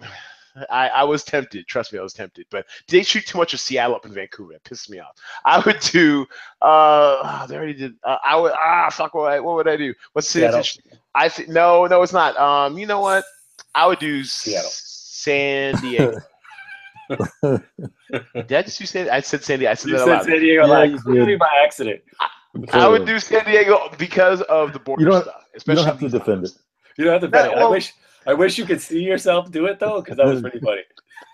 I, I was tempted. Trust me, I was tempted. But they shoot too much of Seattle up in Vancouver. It pissed me off. I would do. Uh, ah, they already did. Uh, I would. Ah, fuck. What, I- what would I do? What's the Seattle. I think no, no, it's not. Um, you know what? I would do Seattle. San Diego. Did I just do San? I said San Diego. I said You that out said loud. San Diego Yeah, like you clearly did. by accident. I would do San Diego because of the border You don't- stuff. You don't have to these defend it. You don't have to No, bet it. I wish I wish you could see yourself do it though, because that was pretty funny.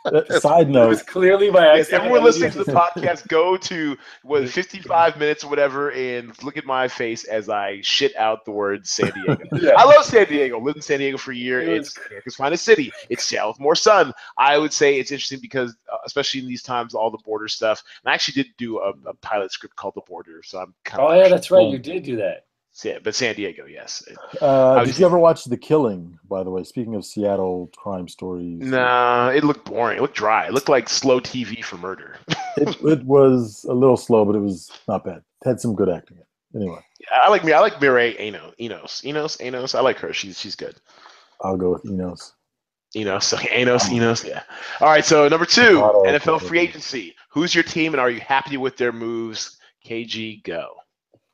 Side It note, was clearly by Yes, everyone listening to the podcast, go to what 55 minutes or whatever, and look at my face as I shit out the word San Diego. Yeah. I love San Diego. Lived in San Diego for a year. It It's America's finest city. It's with more sun. I would say it's interesting because, uh, especially in these times, all the border stuff. And I actually did do a, a pilot script called The Border, so I'm kind Oh yeah, that's right. You did do that. Yeah, but San Diego, yes. uh, did you ever watch The Killing? By the way, speaking of Seattle crime stories, Nah, it looked boring. It looked dry. It looked like slow TV for murder. it, it was a little slow, but it was not bad. It had some good acting. Anyway, Yeah, I like me. I like Mireille Enos. Enos. Enos. Enos. I like her. She's she's good. I'll go with Enos. Enos. Enos. Enos. Yeah. All right. So number two, NFL free agency. Who's your team, and are you happy with their moves? KG, go.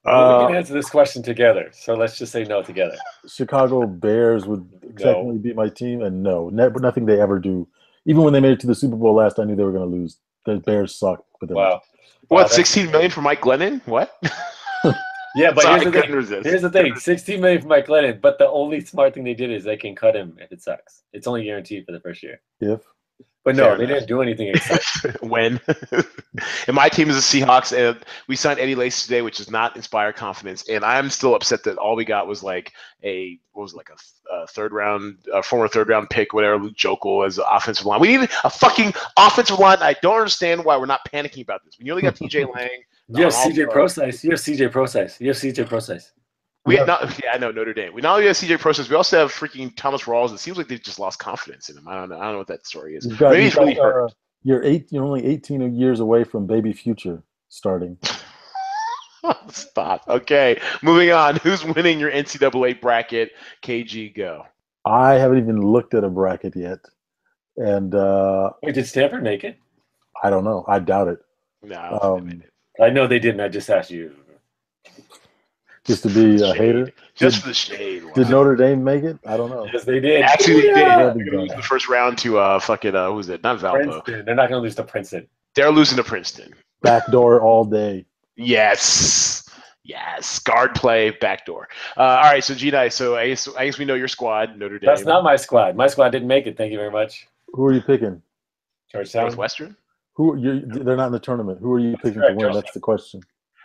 Well, we can answer this question together. So let's just say no together. Chicago Bears would technically beat my team, and no, never, nothing they ever do. Even when they made it to the Super Bowl last, I knew they were going to lose. The Bears suck. But they're- Wow. What? Wow, Sixteen million for Mike Glennon? What? Yeah, but Sorry, here's the thing. resist. Here's the thing. 16 million for Mike Glennon, but the only smart thing they did is they can cut him if it sucks. It's only guaranteed for the first year. If But no, Fair they enough. didn't do anything except when? and my team is the Seahawks, and we signed Eddie Lacy today, which does not inspire confidence. And I'm still upset that all we got was like a what was it, like a, a third round, a former third round pick, whatever, Luke Joeckel as offensive line. We need a fucking offensive line. I don't understand why we're not panicking about this. We only got TJ Lang. you have CJ pro. Procise. You have CJ Procise. You have CJ Procise. We Yeah. had not, yeah, I know Notre Dame. We not only have CJ Procise, we also have freaking Thomas Rawls. It seems like they've just lost confidence in him. I don't know. I don't know what that story is. you've got, Maybe you've he's really got, hurt. uh, you're eight. You're only 18 years away from Baby Future starting. Stop. Okay, moving on. Who's winning your NCAA bracket? KG, go. I haven't even looked at a bracket yet, and uh, Wait, did Stanford make it? I don't know. I doubt it. No, I don't think they Um, it. I know they didn't. I just asked you. Just to be a Shade. hater. Just Did- for the shade. Did. Notre Dame make it? I don't know. Yes, they did. Actually, they did. Yeah. They're gonna lose the first round to uh fucking uh who's it? Not Valpo. Princeton. They're not going to lose to Princeton. They're losing to Princeton. Backdoor all day. Yes. Yes. Guard play, backdoor. Uh, all right, so G Nice. So I guess I guess we know your squad, Notre Dame. That's not my squad. My squad didn't make it. Thank you very much. Who are you picking? Georgetown. Northwestern. Who you? They're not in the tournament. Who are you picking to win? Georgetown. That's the question.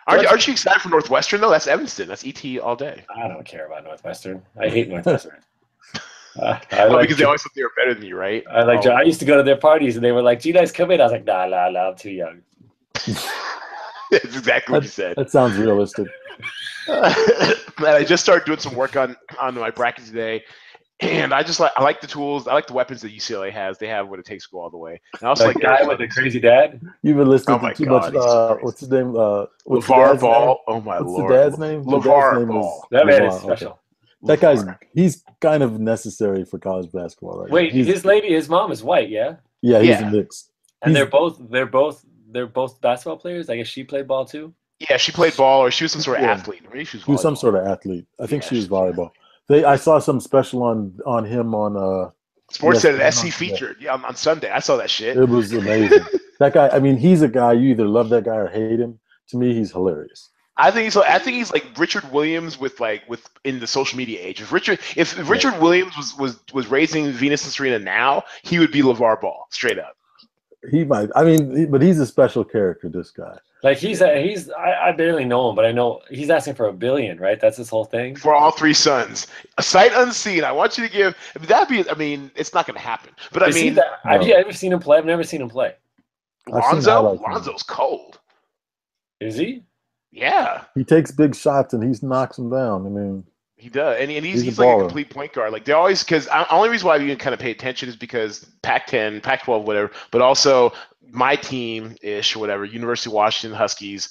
Aren't, aren't you excited for Northwestern though? That's Evanston. That's ET all day. I don't care about Northwestern. I hate Northwestern. Uh, I Oh, like because they always thought they were better than you, right? I like. Oh. I used to go to their parties and they were like, "G guys come in." I was like, "Nah, nah, nah. I'm too young." That's exactly what you said. That sounds realistic. and I just started doing some work on on my bracket today, and I just like I like the tools. I like the weapons that UCLA has. They have what it takes to go all the way. And I also Like like guy with the crazy dad. You've been listening Oh to too God, much. Uh, what's his name? Uh, what's the LeVar Ball. name? Oh my What's lord. the dad's name? The dad's LeVar name Ball. That man is LeVar, okay. special. That guy's he's kind of necessary for college basketball right Wait, now. His lady, his mom is white, yeah, yeah, he's Yeah. a Knicks. and He's- they're both they're both they're both basketball players. I guess she played ball too. Yeah, she played ball, or she was some sort of Yeah. athlete. Maybe she was, He was some sort of athlete. I think Yeah, she was she- volleyball. They I saw some special on on him on uh Sports Yes, said yeah, SC featured yeah, on, on Sunday. I saw that shit. it was amazing. that guy, I mean, he's a guy you either love that guy or hate him. To me, he's hilarious. I think he's I think he's like Richard Williams with like with in the social media age. If Richard if, Richard Williams was was was raising Venus and Serena now, he would be LeVar Ball straight up. He might. I mean, but he's a special character. This guy. Like he's a, he's I, I barely know him, but I know he's asking for a billion, right? That's his whole thing. for all three sons. A sight unseen. I want you to give. That'd be. I mean, it's not going to happen. But I Is he mean, that- have no. you ever seen him play? I've never seen him play. I've Lonzo. highlights of him. Lonzo's cold. Is he? Yeah, He takes big shots and he knocks them down. I mean, he does, and, and he's, He's a like a complete point guard. Like they always because the uh, only reason why we can kind of pay attention is because Pac-10, Pac-12, whatever. But also my team ish, or whatever. University of Washington Huskies.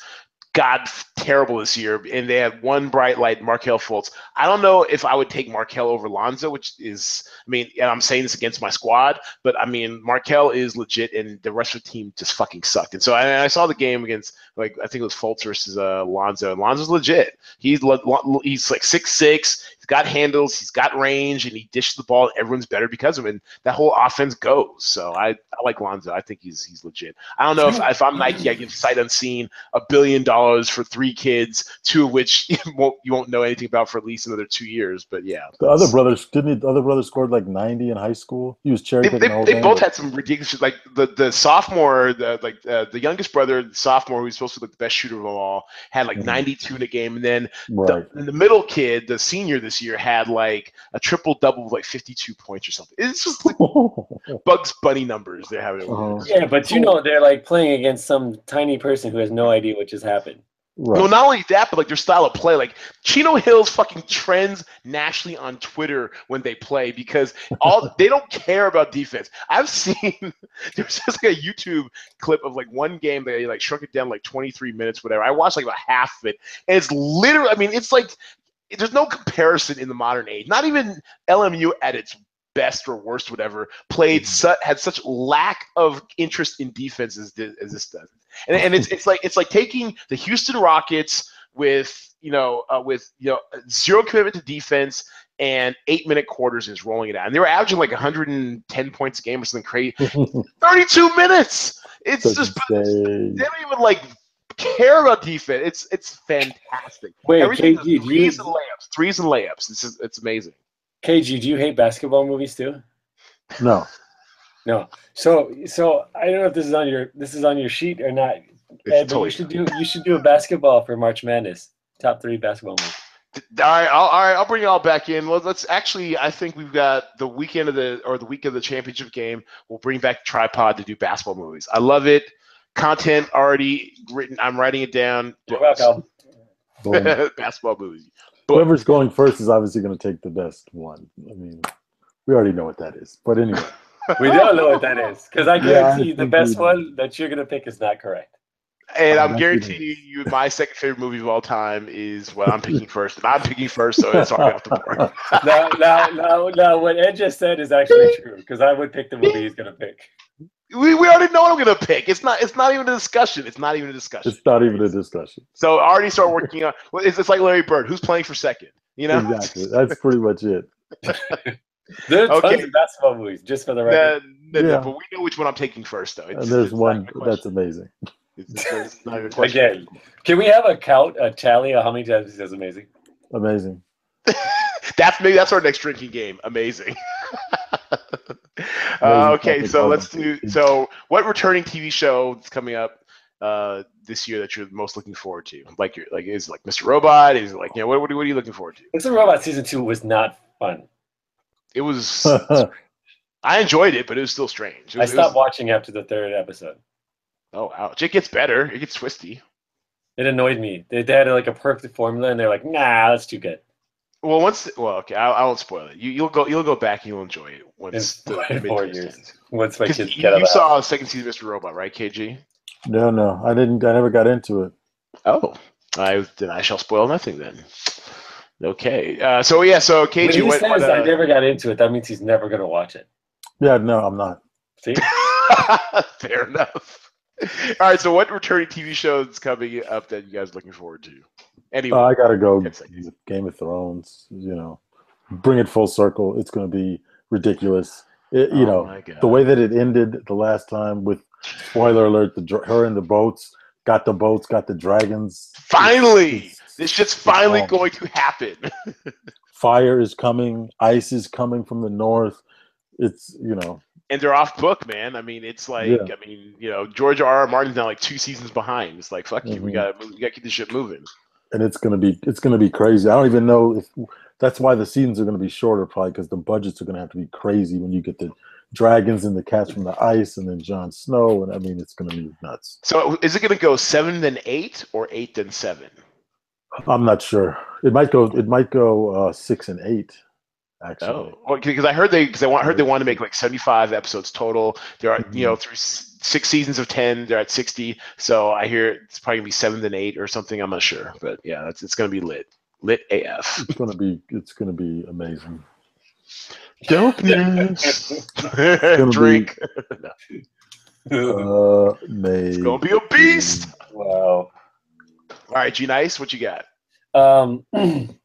God, terrible this year, and they had one bright light, Markelle Fultz. I don't know if I would take Markelle over Lonzo, which is, I mean, and I'm saying this against my squad, but I mean, Markelle is legit, and the rest of the team just fucking sucked. And so I, I saw the game against, like, I think it was Fultz versus uh, Lonzo, and Lonzo's legit. He's le- he's like six six. Got handles. He's got range, and he dishes the ball. Everyone's better because of him. And that whole offense goes. So I, I like Lonzo. I think he's he's legit. I don't know if, if I'm Nike, I give sight unseen a billion dollars for three kids, two of which you won't you won't know anything about for at least another two years. But yeah, the other brothers didn't. He, the other brother scored like ninety in high school. He was cherry They, picking they, the they both had some ridiculous like the, the sophomore the like uh, the youngest brother the sophomore who's supposed to be like the best shooter of them all had like Mhm. 92 in a game and then right. the, the middle kid the senior this year had like a triple double with like 52 points or something it's just like bugs bunny numbers they're having over Uh-huh. Yeah, but you know they're like playing against some tiny person who has no idea what just happened. Right. Well, not only that, but like their style of play. Like Chino Hills fucking trends nationally on Twitter when they play because all they don't care about defense. I've seen there's just like a YouTube clip of like one game they like shrunk it down like 23 minutes, whatever. I watched like about half of it, and it's literally. I mean, it's like there's no comparison in the modern age. Not even LMU at its best or worst, whatever, played su- had such lack of interest in defense as, thi- as this does. And, and it's it's like it's like taking the Houston Rockets with you know uh, with you know zero commitment to defense and eight minute quarters and just rolling it out. And they were averaging like 110 points a game or something crazy. 32 minutes. It's Such just insane. they don't even like care about defense. It's it's fantastic. Wait, Everything KG, is do you, threes and layups, threes and layups. It's just, it's amazing. KG, do you hate basketball movies too? No. No. So so I don't know if this is on your this is on your sheet or not. Ed, but totally you should do you should do a basketball for March Madness. Top three basketball movies. All right, I'll, all right, I'll bring you all back in. Well, let's actually. I think we've got the weekend of the or the week of the championship game. We'll bring back tripod to do basketball movies. I love it. Content already written. I'm writing it down. You're welcome. Boom. basketball movies. Whoever's going first is obviously going to take the best one. I mean, we already know what that is. But anyway, We don't know what that is because I Yeah, I guarantee you the best we- one that you're gonna pick is not correct. And I'm that's guaranteeing you, my second favorite movie of all time is what I'm picking first, and I'm picking first, so it's already off the board. now, now, now, now, what Ed just said is actually true because I would pick the movie he's gonna pick. We, we already know what I'm gonna pick. It's not. It's not even a discussion. It's not even a discussion. it's not even a discussion. So I already start working on. Well, it's, it's like Larry Bird. Who's playing for second? You know. Exactly. That's pretty much it. There are tons Okay. of basketball movies, just for the No, record. no, no, Yeah. but we know which one I'm taking first, though. It's, And there's one even a question. that's amazing. It's, it's not even a question. Again, can we have a count, a tally of how many times he says amazing? Amazing. That's maybe that's our next drinking game. Amazing. uh, okay, so let's do. So, what returning TV show is coming up uh, this year that you're most looking forward to? Like, you're like is it like Mr. Robot? Is it like you know what? What, what are you looking forward to? Mr. Robot season two was not fun. It was. I enjoyed it, but it was still strange. It I stopped was- watching after the third episode. oh, ouch! It gets better. It gets twisty. It annoyed me. They, they had like a perfect formula, and they're like, "Nah, that's too good." Well, once well, okay, I, I won't spoil it. You, you'll go, you'll go back and you'll enjoy it once In the, four- the four years. ends. Once my 'Cause kids you, get out you of the saw second season of Mr. Robot, right, KG? no, no, I didn't. I never got into it. Oh, I then I shall spoil nothing then. Okay, uh, so yeah, so When KG, he what, says what, I uh, never got into it, that means he's never gonna watch it. Yeah, no, I'm not. See? fair enough. All right, so what returning TV show is coming up that you guys are looking forward to? Anyway, Uh, I gotta go. Game of Thrones. You know, bring it full circle. It's going to be ridiculous. It, you Oh know, the way that it ended the last time with spoiler alert, the her and the boats got the boats, got the dragons. finally, this shit's finally going to happen. fire is coming, ice is coming from the north. It's you know, and they're off book, man. I mean, it's like, Yeah. I mean, you know, George R. R. Martin's now like two seasons behind. It's like, fuck you, we Mhm. gotta, we gotta keep this shit moving. And it's gonna be it's gonna be crazy. I don't even know if that's why the seasons are gonna be shorter, probably because the budgets are gonna have to be crazy when you get the dragons and the cats from the ice, and then Jon Snow, and I mean it's gonna be nuts. So, is it gonna go seven then eight or eight then seven? I'm not sure. It might go. It might go uh, six and eight. Actually, Oh, because I heard they because I want, heard they want to make like seventy five episodes total. There are you Mm-hmm. know through s- six seasons of ten, they're at sixty. So I hear it's probably gonna be seven and eight or something. I'm not sure, but yeah, that's it's gonna be lit, lit AF. it's gonna be. It's gonna be amazing. Dopeness. Drink. Uh, It's gonna be a beast. wow. All right, G Nice, what you got? Um, I,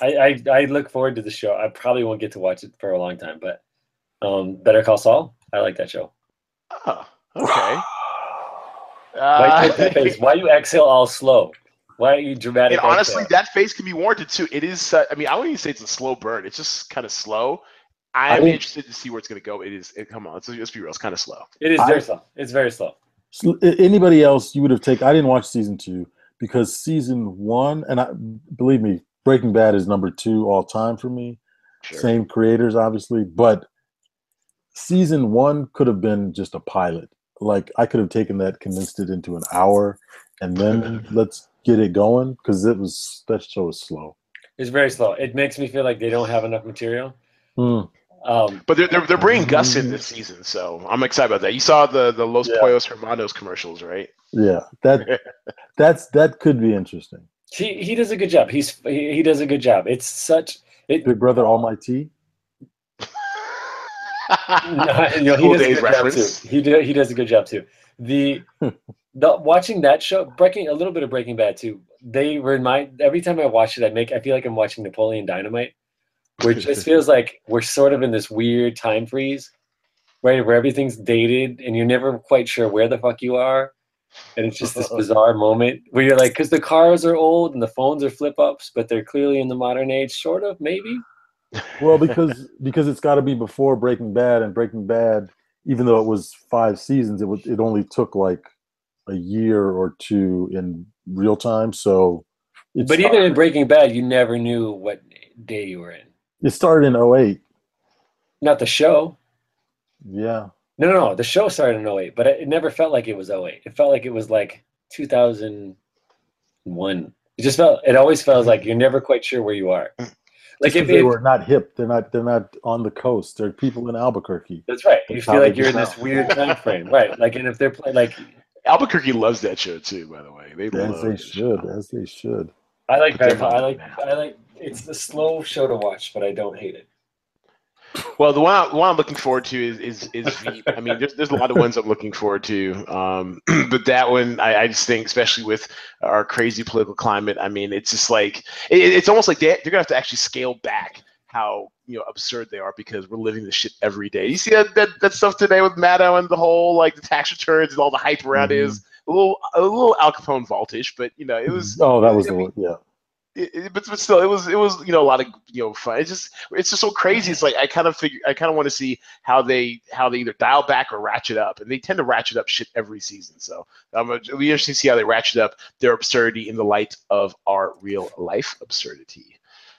I I look forward to the show. I probably won't get to watch it for a long time, but um, Better Call Saul. I like that show. Oh, okay. Why, you Uh, put that face? Why you exhale all slow? Why are you dramatic? and honestly, exhale? that face can be warranted too. It is. Uh, I mean, I wouldn't even say it's a slow burn. It's just kind of slow. I'm I mean- interested to see where it's going to go. It is. It, come on, let's, let's be real. It's kind of slow. it is I- very slow. It's very slow. Anybody else you would have taken? I didn't watch season two because season one, and I believe me, Breaking Bad is number two all time for me. Sure. Same creators, obviously, but season one could have been just a pilot. Like I could have taken that, condensed it into an hour, and then let's get it going because it was that show was slow. It's very slow. It makes me feel like they don't have enough material. Hmm. Um, But they're, they're, they're bringing Gus in this season, so I'm excited about that. You saw the the Los Yeah. Pollos Hermanos commercials, right? Yeah, that that's that could be interesting. he he does a good job. He's he, he does a good job. It's such it. Big Brother Almighty. No, he does a good reference. job too. He do, he does a good job too. The the watching that show, breaking a little bit of Breaking Bad too. They remind every time I watch it, I make I feel like I'm watching Napoleon Dynamite, it just feels like we're sort of in this weird time freeze, right? Where everything's dated and you're never quite sure where the fuck you are, and it's just this bizarre moment where you're like, because the cars are old and the phones are flip ups, but they're clearly in the modern age, sort of maybe. Well, because because it's got to be before Breaking Bad, and Breaking Bad, even though it was five seasons, it would it only took like a year or two in real time. So, it's But even in Breaking Bad, you never knew what day you were in. it started in 08. Not the show. Yeah, No, no, no. The show started in 08, but it it never felt like it was 08. It felt like it was like 2001. It just felt, it always feels like you're never quite sure where you are. Mm. Like if they if were not hip. They're not. They're not on the coast. They're people in Albuquerque. that's right. You feel like you're in get this weird time frame. Right. Like, and if they're playing, like, Albuquerque loves that show too, by the way. They As love they should. show. As they should. I like But Better they're Call. I like. I like, it's a slow show to watch, but I don't hate it. Well, the one, I, the one I'm looking forward to is is, is Veep. I mean, there's there's a lot of ones I'm looking forward to, um, but that one I, I just think, especially with our crazy political climate, I mean, it's just like it, it's almost like they, they're gonna have to actually scale back how you know absurd they are because we're living this shit every day. You see that that, that stuff today with Maddow and the whole like the tax returns and all the hype around it is a little a little Al Capone voltage, but you know it was Oh, that was I the one. Yeah. It, it- but, but still, it was it was you know a lot of you know fun. It's just it's just so crazy. It's like I kind of figure I kind of want to see how they how they either dial back or ratchet up, and they tend to ratchet up shit every season. So um, it'll be interesting to see how they ratchet up their absurdity in the light of our real life absurdity.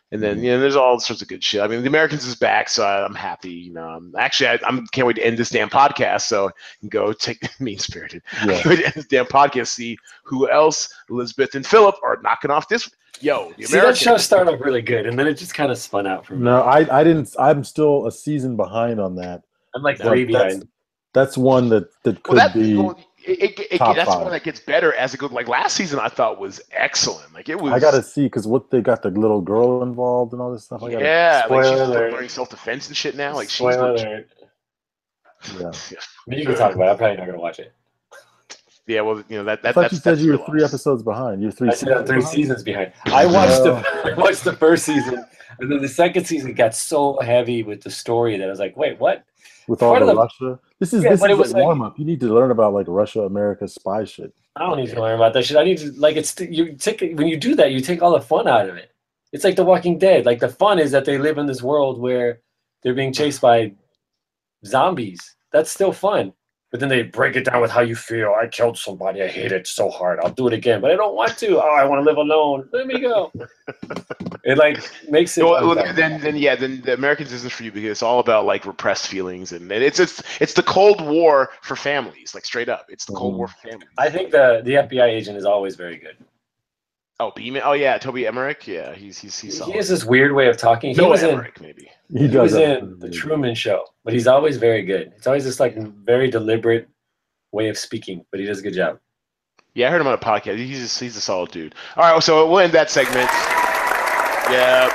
And then you know, there's all sorts of good shit. I mean, the Americans is back, so I, I'm happy. You know, um, actually, I, I'm can't wait to end this damn podcast so go take mean spirited. Yeah. I can't wait to end this damn podcast. See who else Elizabeth and Philip are knocking off this. Yo, the See, that show started off really good, and then it just kind of spun out for me. No, I I didn't. I'm still a season behind on that. I'm like Well, three that's- behind. That's one that that could Well, that be. well, it, it, it, that's five. one that gets better as it goes. Like last season, I thought was excellent. Like it was. I gotta see because what they got the little girl involved and all this stuff. I gotta, yeah, like she's learning self defense and shit now. Like she's. Spoiler alert. yeah. I mean, you can talk about it. I'm probably not going to watch it. Yeah, well, you know that. I thought that's, you said you were three loss. episodes behind. You're three. I said three behind? seasons behind. I watched the I watched the first season, and then the second season got so heavy with the story that I was like, wait, what? with all part the, the- Russia. This is Yeah, this is it was a like- warm up. You need to learn about like Russia, America spy shit. I don't need to learn about that shit. I need to like it's you take it- when you do that, you take all the fun out of it. It's like The Walking Dead. Like the fun is that they live in this world where they're being chased by zombies. That's still fun. But then they break it down with how you feel. I killed somebody. I hate it so hard. I'll do it again, but I don't want to. Oh, I want to live alone. Let me go. it like makes it. Well, well, then, then, yeah, then the Americans isn't for you because it's all about like repressed feelings, and, and it's it's it's the Cold War for families, like straight up. It's the Cold Mhm. War for families. I think the the FBI agent is always very good. Oh, Beeman. Oh yeah, Toby Emmerich. Yeah, he's he's he's He has this weird way of talking. He Noah was in Emmerich, maybe. He, he was in for the. Truman Show, but he's always very good. It's always this like very deliberate way of speaking, but he does a good job. Yeah, I heard him on a podcast. He's just, he's a solid dude. All right, so we'll end that segment. Yeah,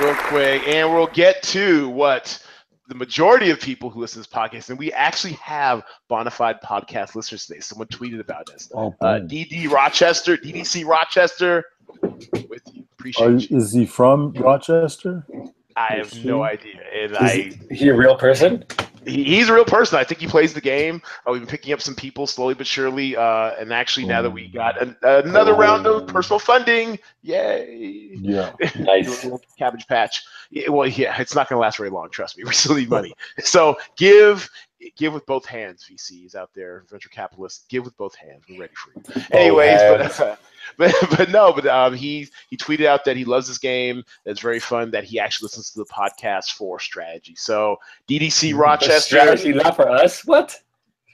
real quick, and we'll get to what the majority of people who listen to this podcast, and we actually have bona fide podcast listeners today. Someone tweeted about us. Oh, Uh. DD Rochester, DDC Rochester, with you. Appreciate Are, you. is he from Rochester? I have no idea, and Is I he a real person? He, he's a real person. I think he plays the game. Uh, we've been picking up some people slowly but surely. Uh, and actually, now that we got an, another round of personal funding, yay! Yeah. Nice. Cabbage Patch. Yeah, well, yeah, it's not going to last very long. Trust me. We still need money. So give give with both hands, VCs out there, venture capitalists. Give with both hands. We're ready for you. Anyways, but, uh, but but no, but um, he he tweeted out that he loves this game. That it's very fun. That he actually listens to the podcast for strategy. So DDC Rochester. Strategy not for us. What?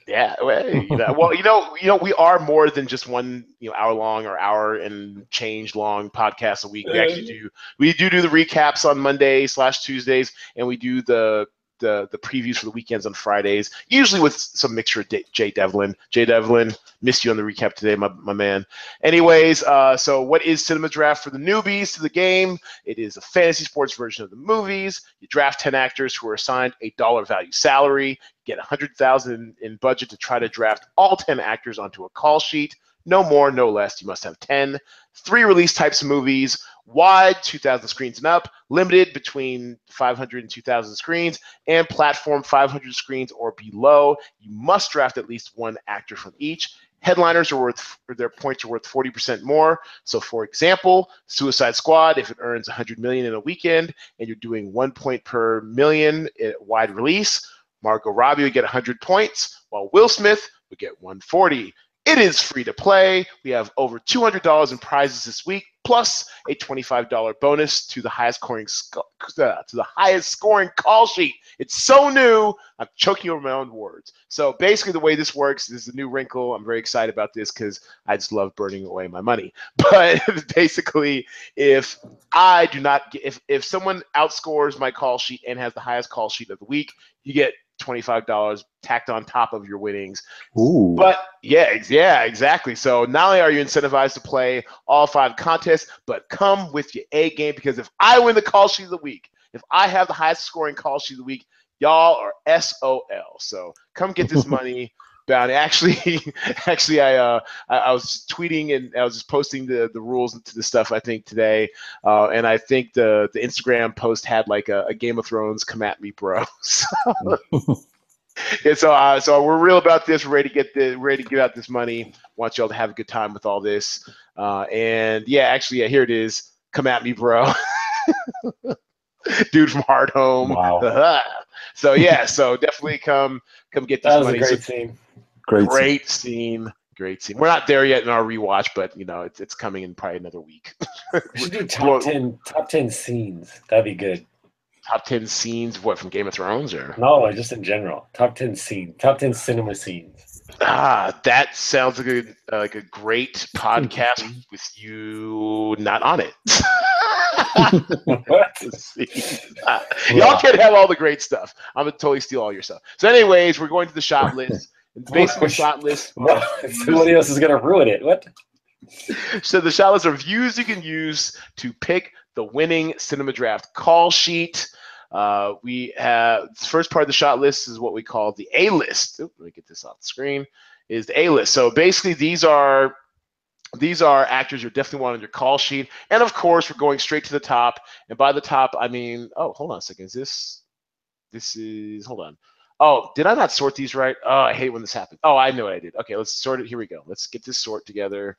Yeah, well, you know, well, you know, you know, we are more than just one, you know, hour long or hour and change long podcast a week. We actually do, we do do the recaps on Monday slash Tuesdays, and we do the the the previews for the weekends on Fridays, usually with some mixture of D- Jay Devlin. Jay Devlin, missed you on the recap today, my, my man. Anyways, uh, so what is Cinema Draft for the newbies to the game? It is a fantasy sports version of the movies. You draft 10 actors who are assigned a dollar value salary, get 100000 in budget to try to draft all 10 actors onto a call sheet. No more, no less. You must have 10. Three release types of movies. Wide 2000 screens and up. Limited between 500 and 2000 screens. And platform 500 screens or below. You must draft at least one actor from each. Headliners are worth their points are worth 40% more. So for example suicide squad if it earns 100 million in a weekend and you're doing one point per million at wide release margot robbie would get 100 points while will smith would get 140 it is free to play. We have over $200 in prizes this week, plus a $25 bonus to the highest scoring uh, to the highest scoring call sheet. It's so new. I'm choking over my own words. So basically, the way this works is a new wrinkle. I'm very excited about this because I just love burning away my money. But basically, if I do not, get, if if someone outscores my call sheet and has the highest call sheet of the week, you get $25 tacked on top of your winnings. Ooh. But yeah, yeah, exactly. So not only are you incentivized to play all five contests, but come with your A game because if I win the call sheet of the week, if I have the highest scoring call sheet of the week, y'all are SOL. So come get this money. Bounty. Actually, actually, I, uh, I, I was tweeting and I was just posting the, the rules to the stuff I think today, uh, and I think the the Instagram post had like a, a Game of Thrones "Come at me, bro." So, yeah, so uh, so we're real about this. We're ready to get the ready to get out this money. Want y'all to have a good time with all this. Uh, and yeah, actually, yeah, here it is. Come at me, bro. Dude from Hardhome. Wow. so yeah, so definitely come come get this That was money. a great So- scene. Great. great scene. Great scene. We're not there yet in our rewatch, but you know it's it's coming in probably another week. We should do Well- top ten top ten scenes. That'd be good. Top ten scenes, what from Game of Thrones or? No, just in general. Top ten scene. Top ten cinema scenes. Ah, that sounds like a uh, like a great podcast with you not on it. what? Uh, y'all can't have all the great stuff. I'm gonna totally steal all your stuff. So, anyways, we're going to the shop list. It's basically the shot list. What? Somebody else is gonna ruin it. What? So the shot list are views you can use to pick the winning cinema draft call sheet. Uh, we have first part of the shot list is what we call the A list. Oop, let me get this off the screen. Is the A list. So basically, these are these are actors you definitely want on your call sheet. And of course, we're going straight to the top. And by the top, I mean, oh, hold on a second. Is this this is hold on. Oh, did I not sort these right? Oh, I hate when this happens. Oh, I know what I did. Okay, let's sort it. Here we go. Let's get this sort together.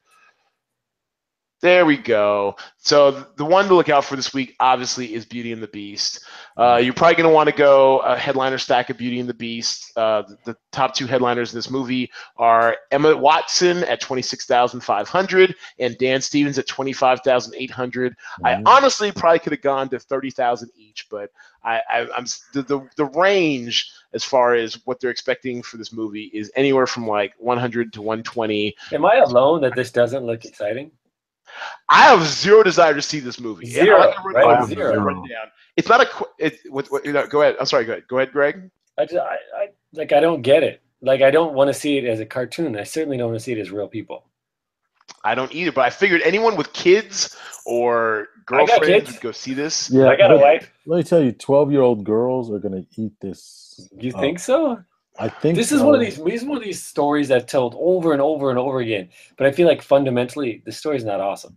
There we go. So the one to look out for this week, obviously, is Beauty and the Beast. Uh, you're probably going to want to go a headliner stack of Beauty and the Beast. Uh, the, the top two headliners in this movie are Emma Watson at 26,500 and Dan Stevens at 25,800. I Mhm. honestly probably could have gone to 30,000 each, but I, I, I'm the, the the range as far as what they're expecting for this movie is anywhere from like 100 to 120. Am I alone that this doesn't look exciting? I have zero desire to see this movie. And Zero, I'm right? I'm Zero. down. It's not a. qu- It, what, what, you know, go ahead. I'm sorry. Go ahead. Go ahead, Greg. I, just, I, I like I don't get it. Like I don't want to see it as a cartoon. I certainly don't want to see it as real people. I don't either, but I figured anyone with kids or I girlfriends kids. would go see this. Yeah, I got a wife. Let me tell you, twelve-year-old girls are gonna eat this. You up. think so? I think This is so. one of these. This is one of these stories I've told over and over and over again. But I feel like fundamentally, the story's not awesome.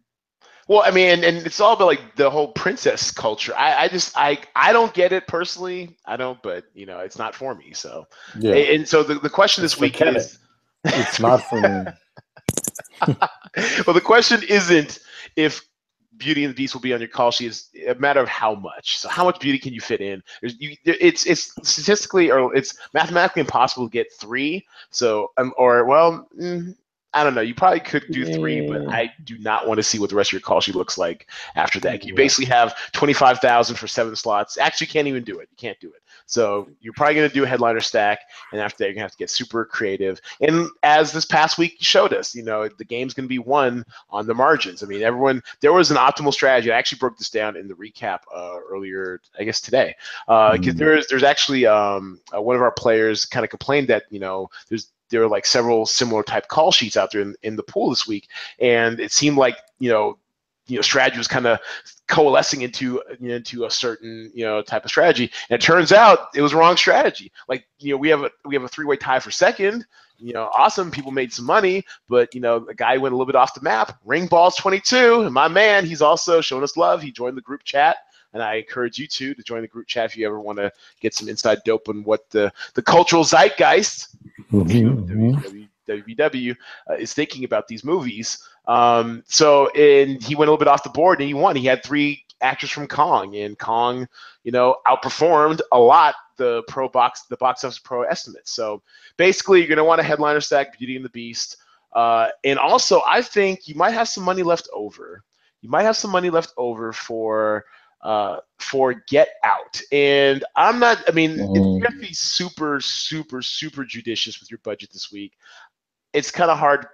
Well, I mean, and, and it's all about like the whole princess culture. I, I just I I don't get it personally. I don't, but you know, it's not for me. So Yeah, and, and so the, the question this It's for week is it's not for me. well, the question isn't if Beauty and the Beast will be on your call sheet. is a matter of how much. So, how much beauty can you fit in? You, it's it's statistically or it's mathematically impossible to get three. So, um, or well, mm, I don't know. You probably could do three, but I do not want to see what the rest of your call sheet looks like after that. You basically have twenty five thousand for seven slots. Actually, you can't even do it. You can't do it. So you're probably going to do a headliner stack, and after that, you're going to have to get super creative. And as this past week showed us, you know, the game's going to be won on the margins. I mean, everyone, there was an optimal strategy. I actually broke this down in the recap uh, earlier, I guess today, because uh, mm. there's there's actually um, uh, one of our players kind of complained that you know there's there are like several similar type call sheets out there in, in the pool this week, and it seemed like you know you know strategy was kind of coalescing into into a certain you know type of strategy. And it turns out it was wrong strategy. Like you know we have a we have a three-way tie for second. You know awesome people made some money but you know the guy went a little bit off the map. Ring balls 22 and my man he's also showing us love. He joined the group chat and I encourage you too to join the group chat if you ever want to get some inside dope on what the, the cultural zeitgeist mm-hmm. WBW uh, is thinking about these movies. Um, so, and he went a little bit off the board and he won. He had three actors from Kong, and Kong, you know, outperformed a lot the pro box, the box office pro estimates. So, basically, you're going to want a headliner stack, Beauty and the Beast. Uh, and also, I think you might have some money left over. You might have some money left over for uh, for Get Out. And I'm not, I mean, mm. you have to be super, super, super judicious with your budget this week it's kind of hard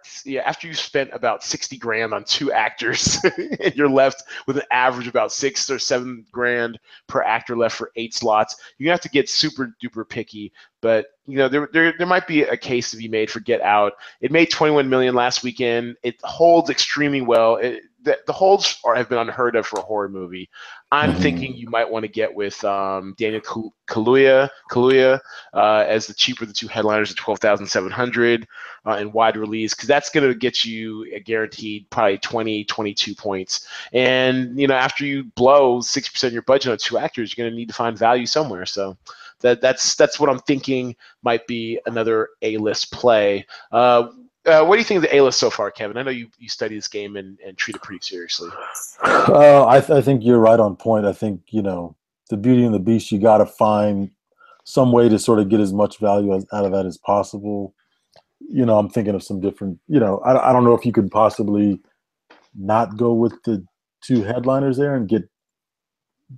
after you've spent about 60 grand on two actors and you're left with an average about six or seven grand per actor left for eight slots you have to get super duper picky. But you know there, there, there might be a case to be made for get out. It made 21 million last weekend. It holds extremely well. It, the, the holds are, have been unheard of for a horror movie. I'm mm-hmm. thinking you might want to get with um, Daniel Kaluuya, Kaluuya uh, as the cheaper the two headliners at 12,700 uh, in wide release because that's going to get you a guaranteed probably 20, 22 points. And you know after you blow 60% of your budget on two actors, you're going to need to find value somewhere. So that that's that's what I'm thinking might be another A-list play. Uh, uh, what do you think of the A list so far, Kevin? I know you, you study this game and, and treat it pretty seriously. Uh, I, th- I think you're right on point. I think, you know, the Beauty and the Beast, you got to find some way to sort of get as much value as, out of that as possible. You know, I'm thinking of some different, you know, I, I don't know if you could possibly not go with the two headliners there and get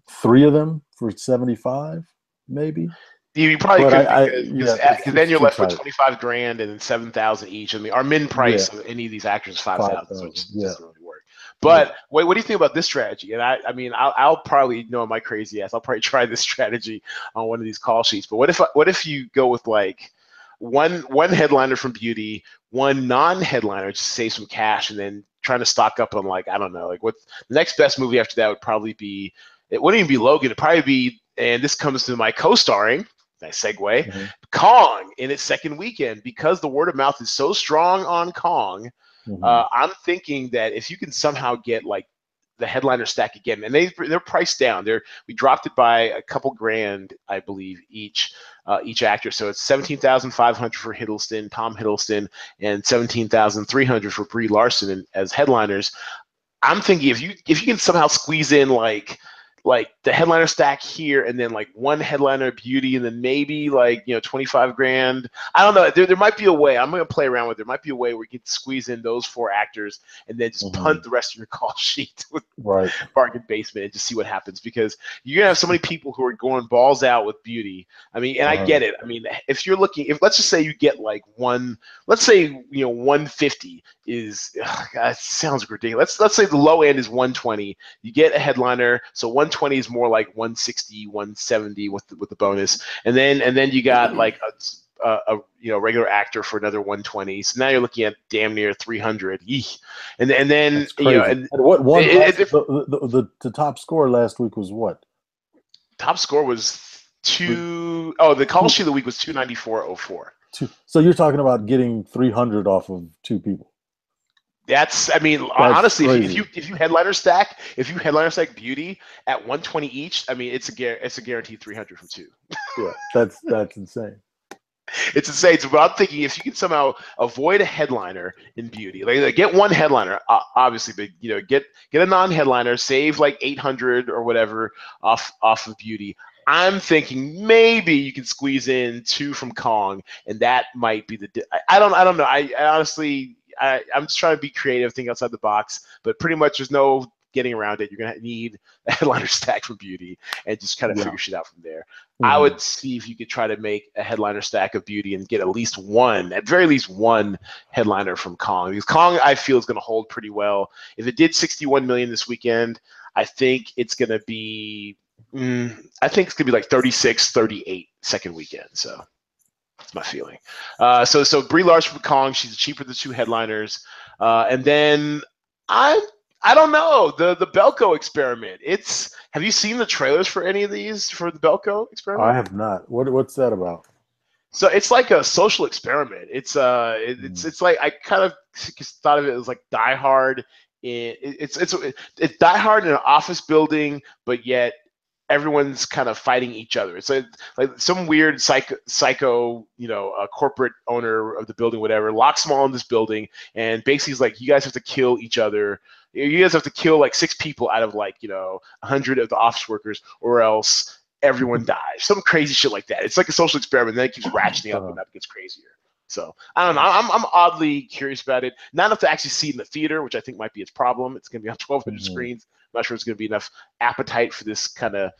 three of them for 75, maybe. You probably but could because, yeah, then you're left with twenty five grand and seven thousand each. I mean, our min price yeah. of any of these actors is five thousand, so it just yeah. doesn't really work. But yeah. wait, what do you think about this strategy? And I, I mean, I'll, I'll probably you know my crazy ass. I'll probably try this strategy on one of these call sheets. But what if what if you go with like one one headliner from Beauty, one non-headliner to save some cash, and then trying to stock up on like I don't know, like what the next best movie after that would probably be. It wouldn't even be Logan. It'd probably be, and this comes to my co-starring nice segue. Mm-hmm. Kong in its second weekend because the word of mouth is so strong on Kong. Mm-hmm. Uh, I'm thinking that if you can somehow get like the headliner stack again, and they they're priced down. They're we dropped it by a couple grand, I believe, each uh, each actor. So it's seventeen thousand five hundred for Hiddleston, Tom Hiddleston, and seventeen thousand three hundred for Brie Larson as headliners. I'm thinking if you if you can somehow squeeze in like like the headliner stack here and then like one headliner beauty and then maybe like you know 25 grand. I don't know. There, there might be a way. I'm to play around with it. there might be a way where you can squeeze in those four actors and then just mm-hmm. punt the rest of your call sheet with right. Bargain basement and just see what happens because you're to have so many people who are going balls out with beauty. I mean and i get it. I mean if you're looking if let's just say you get like one let's say you know 150 is ugh, God, sounds ridiculous. Let's let's say the low end is 120 you get a headliner so 120 120 is more like 160, 170 with the, with the bonus, and then and then you got mm-hmm. like a, a, a, you know regular actor for another 120. So now you're looking at damn near 300. Eek. And and then you know and, and what one it, it, the, the, the, the top score last week was what? Top score was two oh the call sheet of the week was 294.04. Two. So you're talking about getting 300 off of two people. That's, I mean, That's honestly, crazy. if you if you headliner stack, if you headliner stack Beauty at 120 each, I mean, it's a it's a guaranteed 300 from two. yeah, that's that's insane. It's insane. So, but I'm thinking if you can somehow avoid a headliner in Beauty, like, like get one headliner, uh, obviously, but you know, get get a non-headliner, save like 800 or whatever off off of Beauty. I'm thinking maybe you can squeeze in two from Kong, and that might be the. I, I don't. I don't know. I, I honestly I, am just trying to be creative, think outside the box. But pretty much, there's no getting around it. You're gonna need a headliner stack for Beauty, and just kind of Yeah. figure shit out from there. I Mhm. would see if you could try to make a headliner stack of Beauty and get at least one, at very least one headliner from Kong. Because Kong, I feel, is going to hold pretty well. If it did 61 million this weekend, I think it's going to be, mm, I think it's going to be like 36, 38 second weekend. So that's my feeling. Uh, so so Brie Larson from Kong, she's cheaper than the two headliners, uh, and then I. I don't know the the Belko experiment. It's have you seen the trailers for any of these for the Belko experiment? I have not. What what's that about? So it's like a social experiment. It's uh, it, it's Mm. it's like I kind of thought of it as like Die Hard. In, it- it's it's it's Die Hard in an office building, but yet everyone's kind of fighting each other. It's like, like some weird psycho, psycho, you know, a corporate owner of the building, whatever, locks them all in this building, and basically is like, you guys have to kill each other. You guys have to kill like six people out of like you know a hundred of the office workers, or else everyone dies. Some crazy shit like that. It's like a social experiment. Then it keeps ratcheting up and up gets crazier. So I don't know. I'm, I'm oddly curious about it. Not enough to actually see it in the theater, which I think might be its problem. It's going to be on 1,200 Mhm. screens. Not sure it's going to be enough appetite for this kind of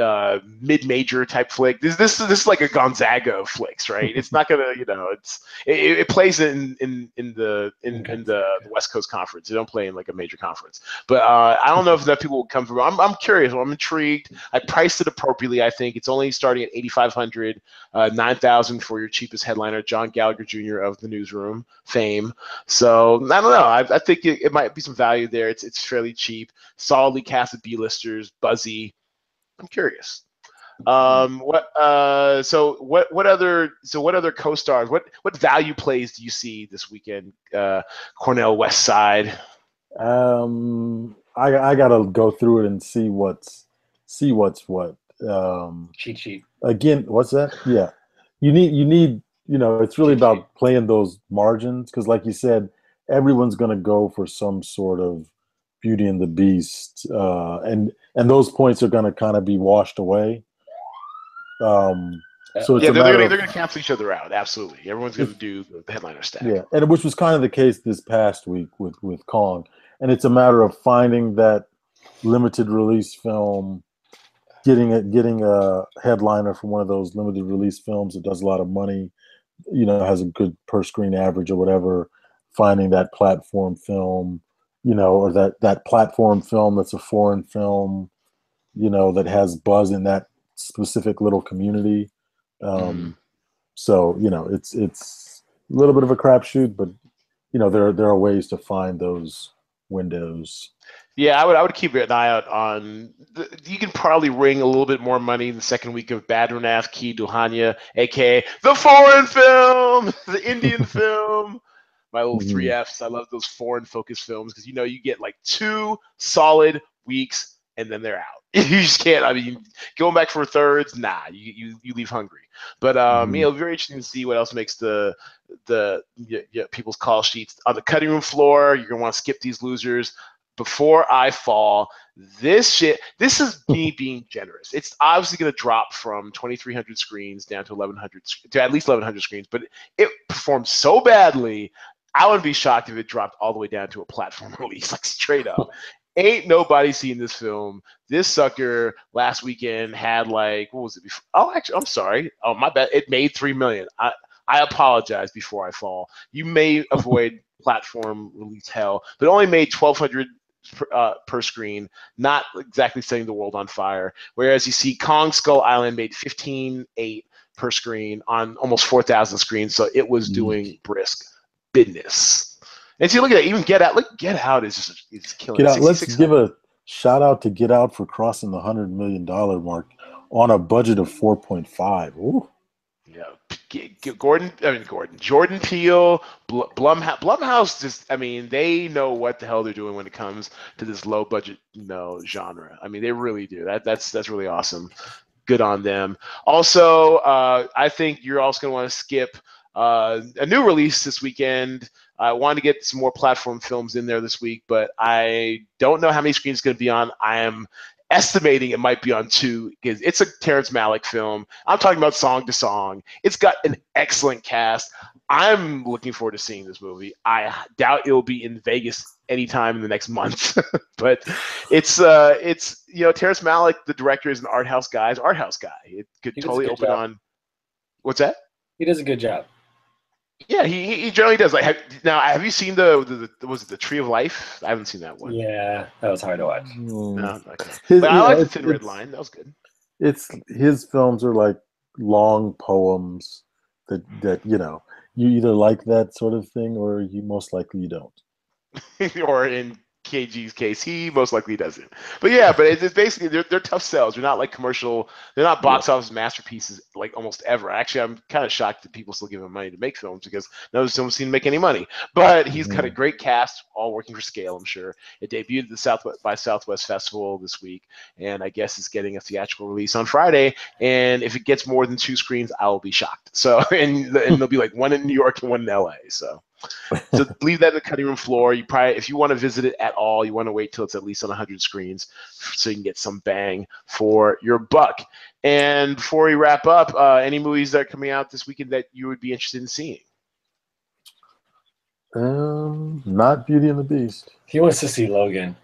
uh, mid-major type flick. This this this is like a Gonzaga of flicks, right? It's not gonna, you know, it's it, it plays in in in the in, Okay. in the West Coast Conference. They don't play in like a major conference. But uh, I don't know if enough people will come from. I'm I'm curious. I'm intrigued. I priced it appropriately. I think it's only starting at 8,500, uh, 9,000 for your cheapest headliner, John Gallagher Jr. of the Newsroom fame. So I don't know. I, I think it, it might be some value there. It's it's fairly cheap, solidly casted B-listers, buzzy. I'm curious. Um, what uh, so what what other so what other co-stars? What what value plays do you see this weekend? Uh, Cornell West Side. Um, I I gotta go through it and see what's see what's what. Um, Cheat sheet. again, what's that? Yeah, you need you need you know it's really about playing those margins because, like you said, everyone's gonna go for some sort of Beauty and the Beast, uh, and and those points are gonna kind of be washed away. Um, so it's yeah, they're, they're, they're going to cancel each other out. Absolutely, everyone's going to do the headliner stack. Yeah, and which was kind of the case this past week with with Kong, and it's a matter of finding that limited release film, getting it, getting a headliner from one of those limited release films that does a lot of money, you know, has a good per screen average or whatever. Finding that platform film, you know, or that that platform film that's a foreign film, you know, that has buzz in that specific little community. Um, so you know, it's it's a little bit of a crapshoot, but you know, there there are ways to find those windows. Yeah, I would I would keep an eye out on. The, you can probably ring a little bit more money in the second week of Badrinath Ki Dulhania, aka the foreign film, the Indian film. My little Mhm. three Fs. I love those foreign focused films because you know you get like two solid weeks and then they're out. you just can't. I mean, going back for thirds, nah. You you, you leave hungry. But um, Mhm. you know, very interesting to see what else makes the the y- y- people's call sheets on the cutting room floor. You're gonna want to skip these losers before I fall. This shit, this is me being generous. It's obviously going to drop from 2,300 screens down to 1,100 to at least 1,100 screens, but it performed so badly. I would be shocked if it dropped all the way down to a platform release, like straight up. Ain't nobody seen this film. This sucker last weekend had like what was it before? Oh, actually, I'm sorry. Oh, my bad. It made three million. I I apologize before I fall. You may avoid platform release hell, but it only made 1,200 per, uh, per screen, not exactly setting the world on fire. Whereas you see Kong Skull Island made 15.8 per screen on almost 4,000 screens, so it was doing brisk business. And see, look at that. Even Get Out. Look, Get Out is just is killing. Get it. out. Let's give a shout out to Get Out for crossing the hundred million dollar mark on a budget of four point five. Ooh. Yeah, Gordon. I mean Gordon. Jordan Peele, Bl- Blumhouse. Blumhouse just. I mean, they know what the hell they're doing when it comes to this low budget, you know, genre. I mean, they really do. That that's that's really awesome. Good on them. Also, uh, I think you're also going to want to skip uh, a new release this weekend. I wanted to get some more platform films in there this week, but I don't know how many screens it's going to be on. I am estimating it might be on two because it's a Terrence Malick film. I'm talking about song to song. It's got an excellent cast. I'm looking forward to seeing this movie. I doubt it'll be in Vegas anytime in the next month, but it's uh, it's you know Terrence Malick, the director, is an art house guy. Is art house guy. It could totally open job. on. What's that? He does a good job. Yeah, he he- he generally does. Like, have, now have you seen the, the, the was it the Tree of Life? I haven't seen that one. Yeah, that was hard to watch. Hmm. No, okay. His- But I yeah, the it's- Thin Red Line. That was good. It's his films are like long poems that that you know you either like that sort of thing or you most likely you don't. or in KG's case, he most likely doesn't. But yeah, but it's, it's basically they're, they're tough sells. They're not like commercial. They're not box office masterpieces like almost ever. Actually, I'm kind of shocked that people still give him money to make films because none of those films seem to make any money. But he's got a mm-hmm. great cast, all working for scale. I'm sure it debuted at the Southwest by Southwest Festival this week, and I guess it's getting a theatrical release on Friday. And if it gets more than two screens, I will be shocked. So and, and there'll be like one in New York and one in LA. So so leave that in the cutting room floor. You probably, if you want to visit it at all, you want to wait till it's at least on 100 screens so you can get some bang for your buck. And before we wrap up, uh, any movies that are coming out this weekend that you would be interested in seeing? Um, not Beauty and the Beast. He wants to see Logan.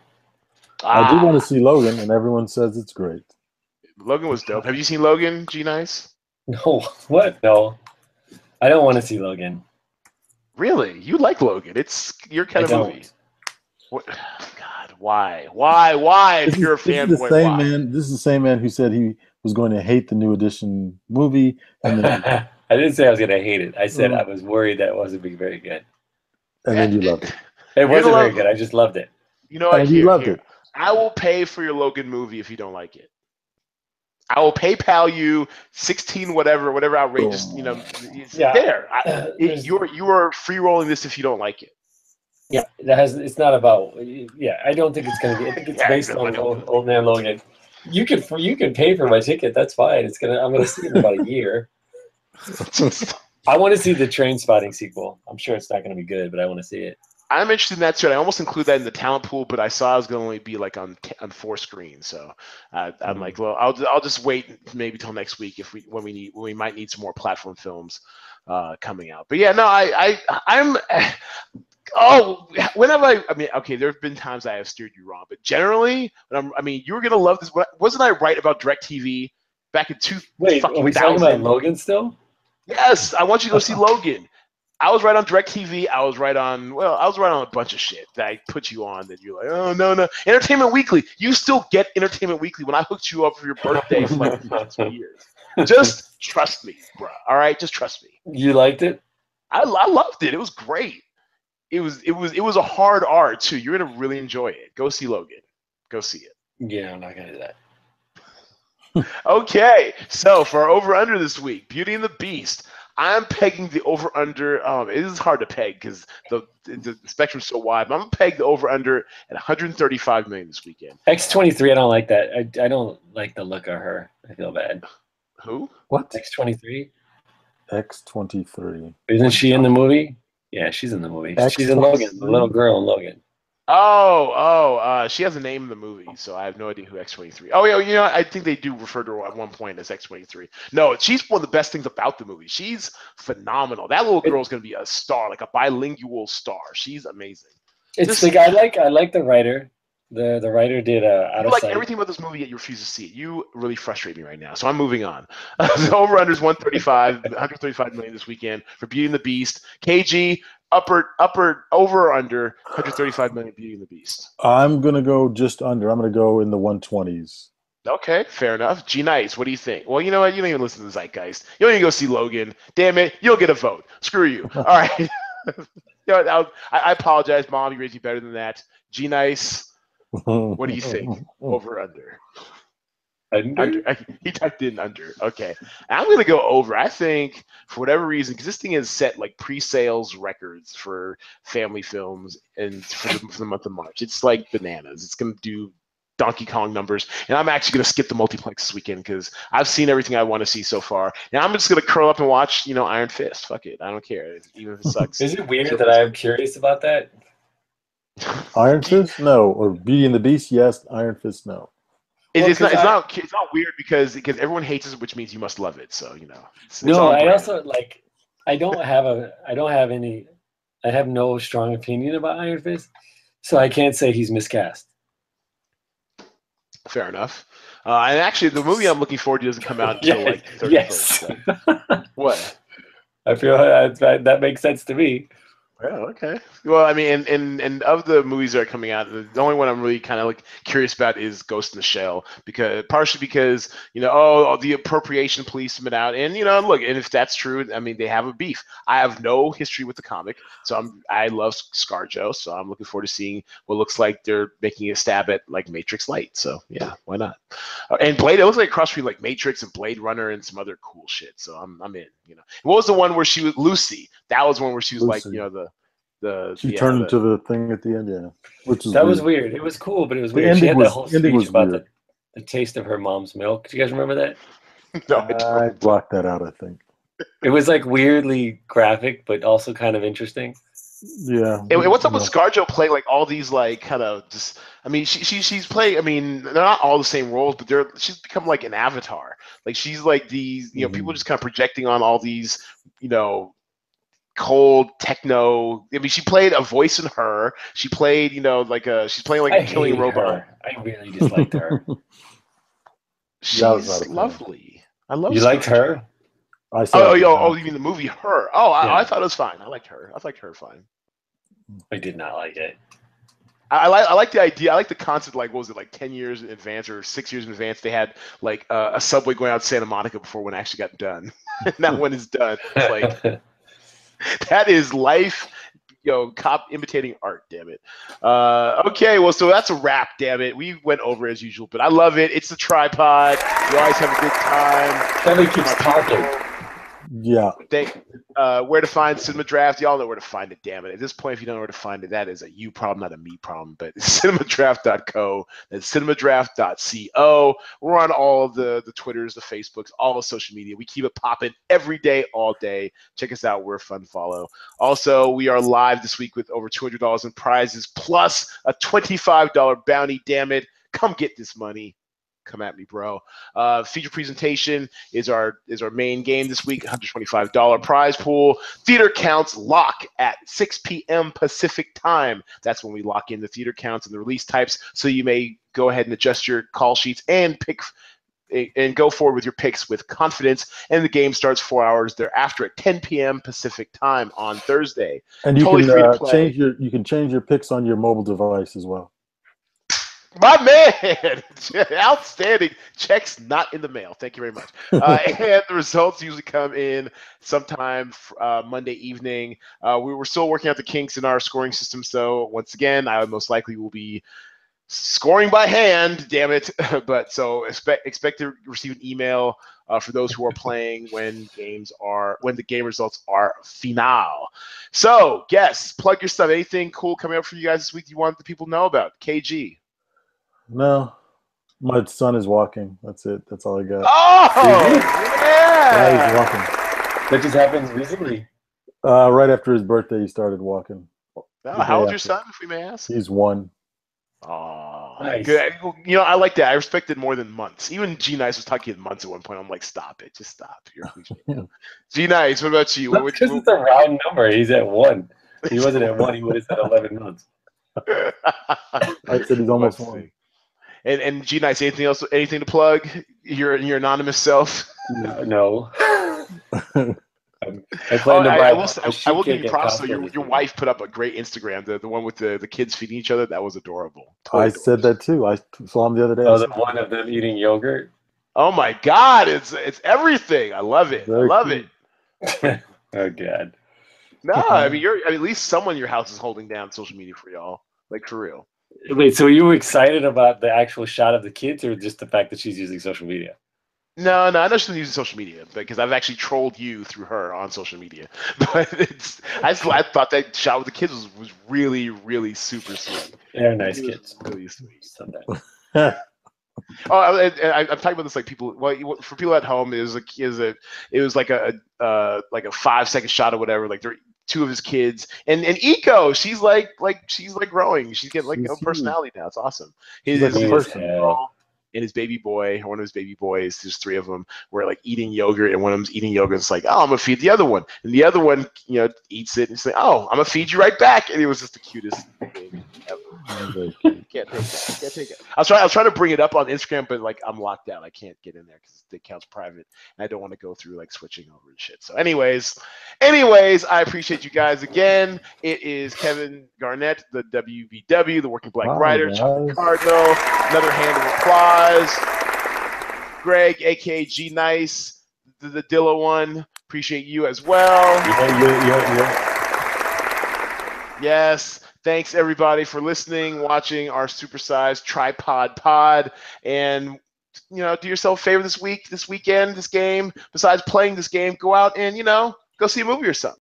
I do Ah, want to see Logan, and everyone says it's great. Logan was dope. Have you seen Logan? G Nice. No, what? No, I don't want to see Logan. Really? You like Logan? It's your kind I of don't. movie. What? God, why? Why? Why? If This you're a is, this is fanboy, the same why? man. This is the same man who said he was going to hate the new edition movie, and then, I didn't say I was gonna hate it. I said Mm. I was worried that it wasn't being very good. and then you loved it. It wasn't very good. I just loved it. You know what? And you Here, loved here. it. I will pay for your Logan movie if you don't like it. I will PayPal you sixteen whatever whatever outrageous you know. It's Yeah. there. I, Uh, it, you're you are free rolling this if you don't like it. Yeah, that has. It's not about. Yeah, I don't think it's gonna be. I think it's Yeah, based on old, old Man Logan. You can you can pay for my ticket. That's fine. It's gonna. I'm gonna see it in about a year. I want to see the Trainspotting sequel. I'm sure it's not gonna be good, but I want to see it. I'm interested in that too. and I almost include that in the talent pool, but I saw it was going to only be like on on four screens. So uh, I'm Mhm. like, well, I'll I'll just wait maybe till next week if we when we need when we might need some more platform films uh, coming out. But yeah, no, I I I'm. Oh, whenever I? I mean, okay, there have been times I have steered you wrong, but generally, when I'm, I mean, you were gonna love this. Wasn't I right about DirecTV back in two? Wait, fucking are we talking about? Logan still? Yes, I want you to go see Logan. I was right on DirecTV. I was right on. Well, I was right on a bunch of shit that I put you on. That you're like, oh no, no. Entertainment Weekly. You still get Entertainment Weekly when I hooked you up for your birthday for like two years. Just trust me, bro. All right, just trust me. You liked it? I, I loved it. It was great. It was it was it was a hard art too. You're gonna really enjoy it. Go see Logan. Go see it. Yeah, I'm not gonna do that. Okay, so for our over under this week, Beauty and the Beast. I'm pegging the over under. Um, it is hard to peg because the, the spectrum's so wide. But I'm gonna peg the over under at 135 million this weekend. X23, I don't like that. I, I don't like the look of her. I feel bad. Who? What? X23? X twenty three. Isn't she in the movie? Yeah, she's in the movie. She's in Logan, the little girl in Logan. Oh, oh, uh, she has a name in the movie, so I have no idea who X23. Oh, yeah, you know, I think they do refer to her at one point as X23. No, she's one of the best things about the movie. She's phenomenal. That little girl is gonna be a star, like a bilingual star. She's amazing. It's This- like I like I like the writer. The the writer did uh, out You of like sight. everything about this movie, yet you refuse to see it. You really frustrate me right now. So I'm moving on. the over under is 135, 135 million this weekend for Beauty and the Beast. KG upper upper over under 135 million Beauty and the Beast. I'm gonna go just under. I'm gonna go in the one twenties. Okay, fair enough. G Nice, what do you think? Well, you know what? You don't even listen to the Zeitgeist. You don't even go see Logan. Damn it, you'll get a vote. Screw you. All right. you know, I, I apologize, Mom. You raised me better than that. G Nice, What do you think? over under. Under? Under. He typed in under. Okay. I'm gonna go over. I think for whatever reason, because this thing has set like pre-sales records for family films and for the, for the month of March. It's like bananas. It's gonna do Donkey Kong numbers, and I'm actually gonna skip the multiplex this weekend because I've seen everything I want to see so far, and I'm just gonna curl up and watch, you know, Iron Fist. Fuck it, I don't care, even if it sucks. Is it weird that I'm curious about that? Iron Fist? No. Or Beauty and the Beast? Yes. Iron Fist? No. It- Well, it's not. 'cause It's I- not. It's not weird because because everyone hates it, which means you must love it. So you know. It's, it's No, on I also like. I don't have a. I don't have any. I have no strong opinion about Iron Fist, so I can't say he's miscast. Fair enough. Uh, and actually, the movie I'm looking forward to doesn't come out until like the 31st. yes. so- What? I feel that, that that makes sense to me. Yeah, okay. Well, I mean, and, and and of the movies that are coming out, the only one I'm really kind of like curious about is Ghost in the Shell because partially because you know, oh, the appropriation police have been out, and you know, look, and if that's true, I mean, they have a beef. I have no history with the comic, so I'm I love ScarJo, so I'm looking forward to seeing what looks like they're making a stab at like Matrix Light. So yeah, why not? Uh, and Blade, it looks like a cross between like Matrix and Blade Runner and some other cool shit. So I'm I'm in. You know, what was the one where she was Lucy? That was one where she was like, you know, the the She yeah, turned the- into the thing at the end, yeah. Which is That was weird. weird. It was cool, but it was The weird. She ending had was- that whole ending speech was about the, weird. the taste of her mom's milk. Do you guys remember that? No, I don't. I blocked that out, I think. It was like weirdly graphic, but also kind of interesting. Yeah. And what's up with. ScarJo playing like all these like kind of just? I mean, she, she she's playing. I mean, they're not all the same roles, but they're she's become like an avatar. Like she's like these, you know, people Mhm. just kind of projecting on all these, you know, cold techno. I mean, she played a voice in her. She played, you know, like a she's playing like I a killing hated robot. her. I really disliked her. She's That was not a fan. lovely. I love. you liked ScarJo. her? I saw Oh, oh, yo, oh, you mean the movie Her? Oh, I, Yeah. I thought it was fine. I liked her. I liked her fine. I did not like it. I, I like I like the idea. I like the concept. Like, what was it like ten years in advance or six years in advance? They had like uh, a subway going out to Santa Monica before one actually got done. and that one is done. It's like that is life. Yo, cop imitating art. Damn it. Uh, okay, well, so that's a wrap. Damn it, we went over as usual, but I love it. It's the tripod. You always have a good time. Kelly keeps talking. Yeah. Thank, uh, where to find Cinema Draft? Y'all know where to find it. Damn it! At this point, if you don't know where to find it, that is a you problem, not a me problem. But cinemadraft.co. That's cinemadraft.co. We're on all the the Twitters, the Facebooks, all the social media. We keep it popping every day, all day. Check us out. We're a fun follow. Also, we are live this week with over two hundred dollars in prizes plus a twenty five dollar bounty. Damn it! Come get this money. Come at me, bro. Uh, feature presentation is our is our main game this week. $125 prize pool. Theater counts lock at 6 p.m. Pacific time. That's when we lock in the theater counts and the release types. So you may go ahead and adjust your call sheets and pick and go forward with your picks with confidence. And the game starts four hours thereafter at 10 p.m. Pacific time on Thursday. And you Totally can uh, change your you can change your picks on your mobile device as well. My man, outstanding. Checks not in the mail. Thank you very much. Uh, and the results usually come in sometime uh, Monday evening. Uh, we were still working out the kinks in our scoring system, so once again, I most likely will be scoring by hand. Damn it! but so expect expect to receive an email uh, for those who are playing when games are when the game results are final. So, yes, plug your stuff. Anything cool coming up for you guys this week you want the people to know about? KG. No. My son is walking. That's it. That's all I got. Oh, Yeah, he's walking. That just happened recently. Uh, right after his birthday, he started walking. Uh, how old's your son, if we may ask? He's one. Oh, Nice. good. You know, I like that. I respect it more than months. Even G Nice was talking in months at one point. I'm like, stop it, just stop. You're. G Nice, what about you? What would Because it's a round number. He's at one. He wasn't at one. He would have said eleven months. I said he's almost Let's one. See. And and G Nice, anything else? Anything to plug? Your your anonymous self. No. no. Um, I Oh, plan to I, buy I will, I, I will give you props. Though. Costco Your, your wife put up a great Instagram. The the one with the, the kids feeding each other. That was adorable. I Totally said that too. I saw him the other day. Oh, the one of them eating yogurt. Oh my God! It's it's everything. I love it. I love cute. it. oh God. No, I mean you're I mean, at least someone in your house is holding down social media for y'all. Like for real. Wait, so you were excited about the actual shot of the kids, or just the fact that she's using social media? No, no, I know she's using social media because I've actually trolled you through her on social media. But it's I, just, I thought that shot with the kids was, was really, really super sweet. They're nice kids. Really sweet. Oh, I, I, I'm talking about this like people. Well, for people at home, it was like is a it was like a uh like a five second shot or whatever. Like they're two of his kids, and and Eco, she's like like she's like growing. She's getting like She's a personality now. It's awesome. His, his, a person. Yeah. And his baby boy, one of his baby boys, there's three of them, were like eating yogurt, and one of them's eating yogurt. And it's like, oh, I'm gonna feed the other one, and the other one, you know, eats it, and it's like, oh, I'm gonna feed you right back, and it was just the cutest thing ever. Can't take that. Can't take it. I was trying. I was trying to bring it up on Instagram, but like I'm locked out. I can't get in there because the account's private, and I don't want to go through like switching over and shit. So, anyways, anyways, I appreciate you guys again. It is Kevin Garnett, the WBW, the Working Black Wow, Writer. Cardinal. Another hand of applause. Greg, aka G Nice, the, the Dilla one. Appreciate you as well. Yeah, yeah, yeah, yeah. Yes. Thanks everybody for listening, watching our supersized tripod pod, and you know, do yourself a favor this week, this weekend, this game. Besides playing this game, go out and you know, go see a movie or something.